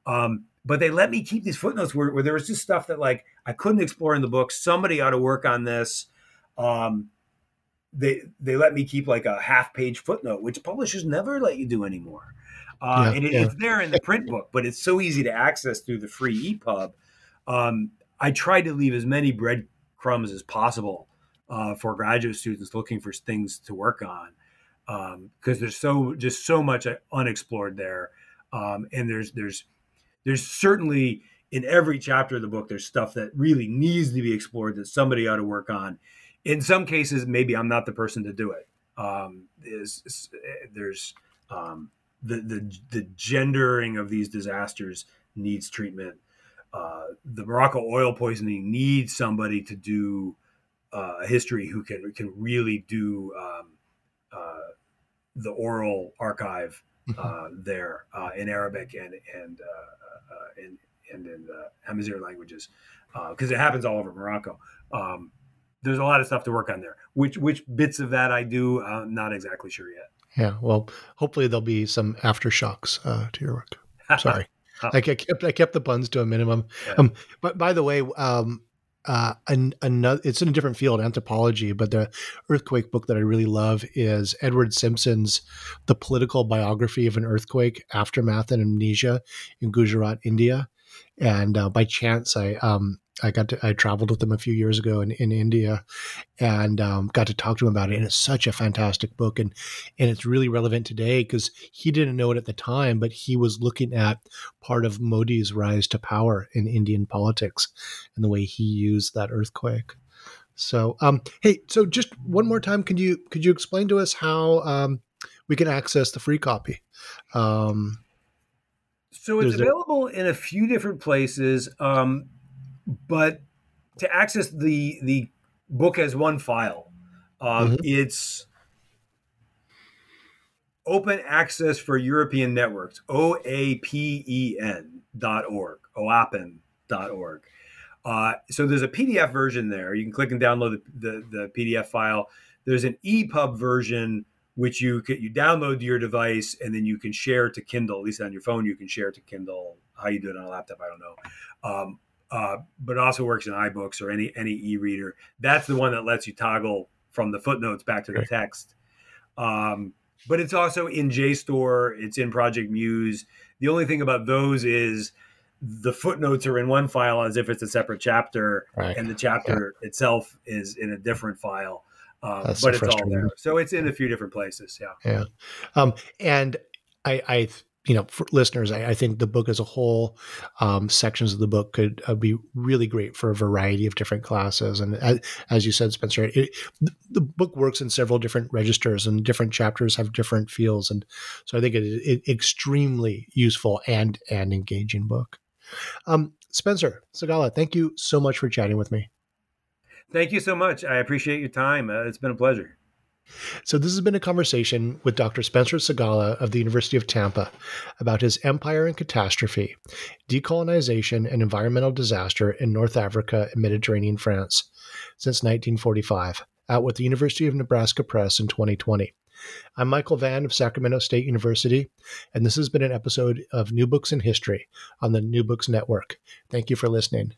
[SPEAKER 2] Um, but they let me keep these footnotes where, where, there was just stuff that like I couldn't explore in the book. Somebody ought to work on this. Um, they they let me keep like a half page footnote, which publishers never let you do anymore. Uh, yeah, and it, yeah. it's there in the print book, but it's so easy to access through the free EPUB. Um, I tried to leave as many breadcrumbs as possible uh, for graduate students looking for things to work on because um, there's so just so much unexplored there, um, and there's there's there's certainly in every chapter of the book there's stuff that really needs to be explored that somebody ought to work on in some cases, maybe I'm not the person to do it. Um, is, is there's um, the, the the gendering of these disasters needs treatment. Uh, the Morocco oil poisoning needs somebody to do uh, a history who can can really do um, uh, the oral archive mm-hmm. uh, there uh, in Arabic and and uh, and, and in the Amazigh languages because it happens all over Morocco. Um, there's a lot of stuff to work on there. Which which bits of that I do, I'm not exactly sure yet.
[SPEAKER 1] Yeah, well, hopefully there'll be some aftershocks uh, to your work. Sorry, I kept I kept the puns to a minimum. Yeah. Um, but by the way, um, uh, an, another it's in a different field, anthropology, but the earthquake book that I really love is Edward Simpson's "The Political Biography of an Earthquake: Aftermath and Amnesia in Gujarat, India." And uh, by chance, I um, I got to I traveled with him a few years ago in, in India, and um, got to talk to him about it. And it's such a fantastic book, and and it's really relevant today because he didn't know it at the time, but he was looking at part of Modi's rise to power in Indian politics, and the way he used that earthquake. So, um, hey, so just one more time, could you could you explain to us how um, we can access the free copy? Um,
[SPEAKER 2] so it's available in a few different places, um, but to access the the book as one file, um, mm-hmm. it's open access for European networks, OAPEN dot org, OAPEN dot org. Uh, so there's a PDF version there. You can click and download the, the, the PDF file. There's an EPUB version which you can, you download to your device and then you can share to Kindle. At least on your phone, you can share to Kindle. How you do it on a laptop, I don't know. Um, uh, but also works in iBooks or any any e-reader. That's the one that lets you toggle from the footnotes back to the text. Um, but it's also in JSTOR. It's in Project Muse. The only thing about those is the footnotes are in one file as if it's a separate chapter, right. and the chapter yeah. itself is in a different file. Um, but it's all there, so it's in a few different places. Yeah,
[SPEAKER 1] yeah. Um, and I, I, you know, for listeners, I, I think the book as a whole, um, sections of the book could uh, be really great for a variety of different classes. And as, as you said, Spencer, it, the book works in several different registers, and different chapters have different feels. And so I think it is extremely useful and and engaging book. Um, Spencer Segalla, thank you so much for chatting with me.
[SPEAKER 2] Thank you so much. I appreciate your time. Uh, it's been a pleasure.
[SPEAKER 1] So, this has been a conversation with Dr. Spencer Segalla of the University of Tampa about his Empire and Catastrophe Decolonization and Environmental Disaster in North Africa and Mediterranean France since 1945, out with the University of Nebraska Press in 2020. I'm Michael Vann of Sacramento State University, and this has been an episode of New Books in History on the New Books Network. Thank you for listening.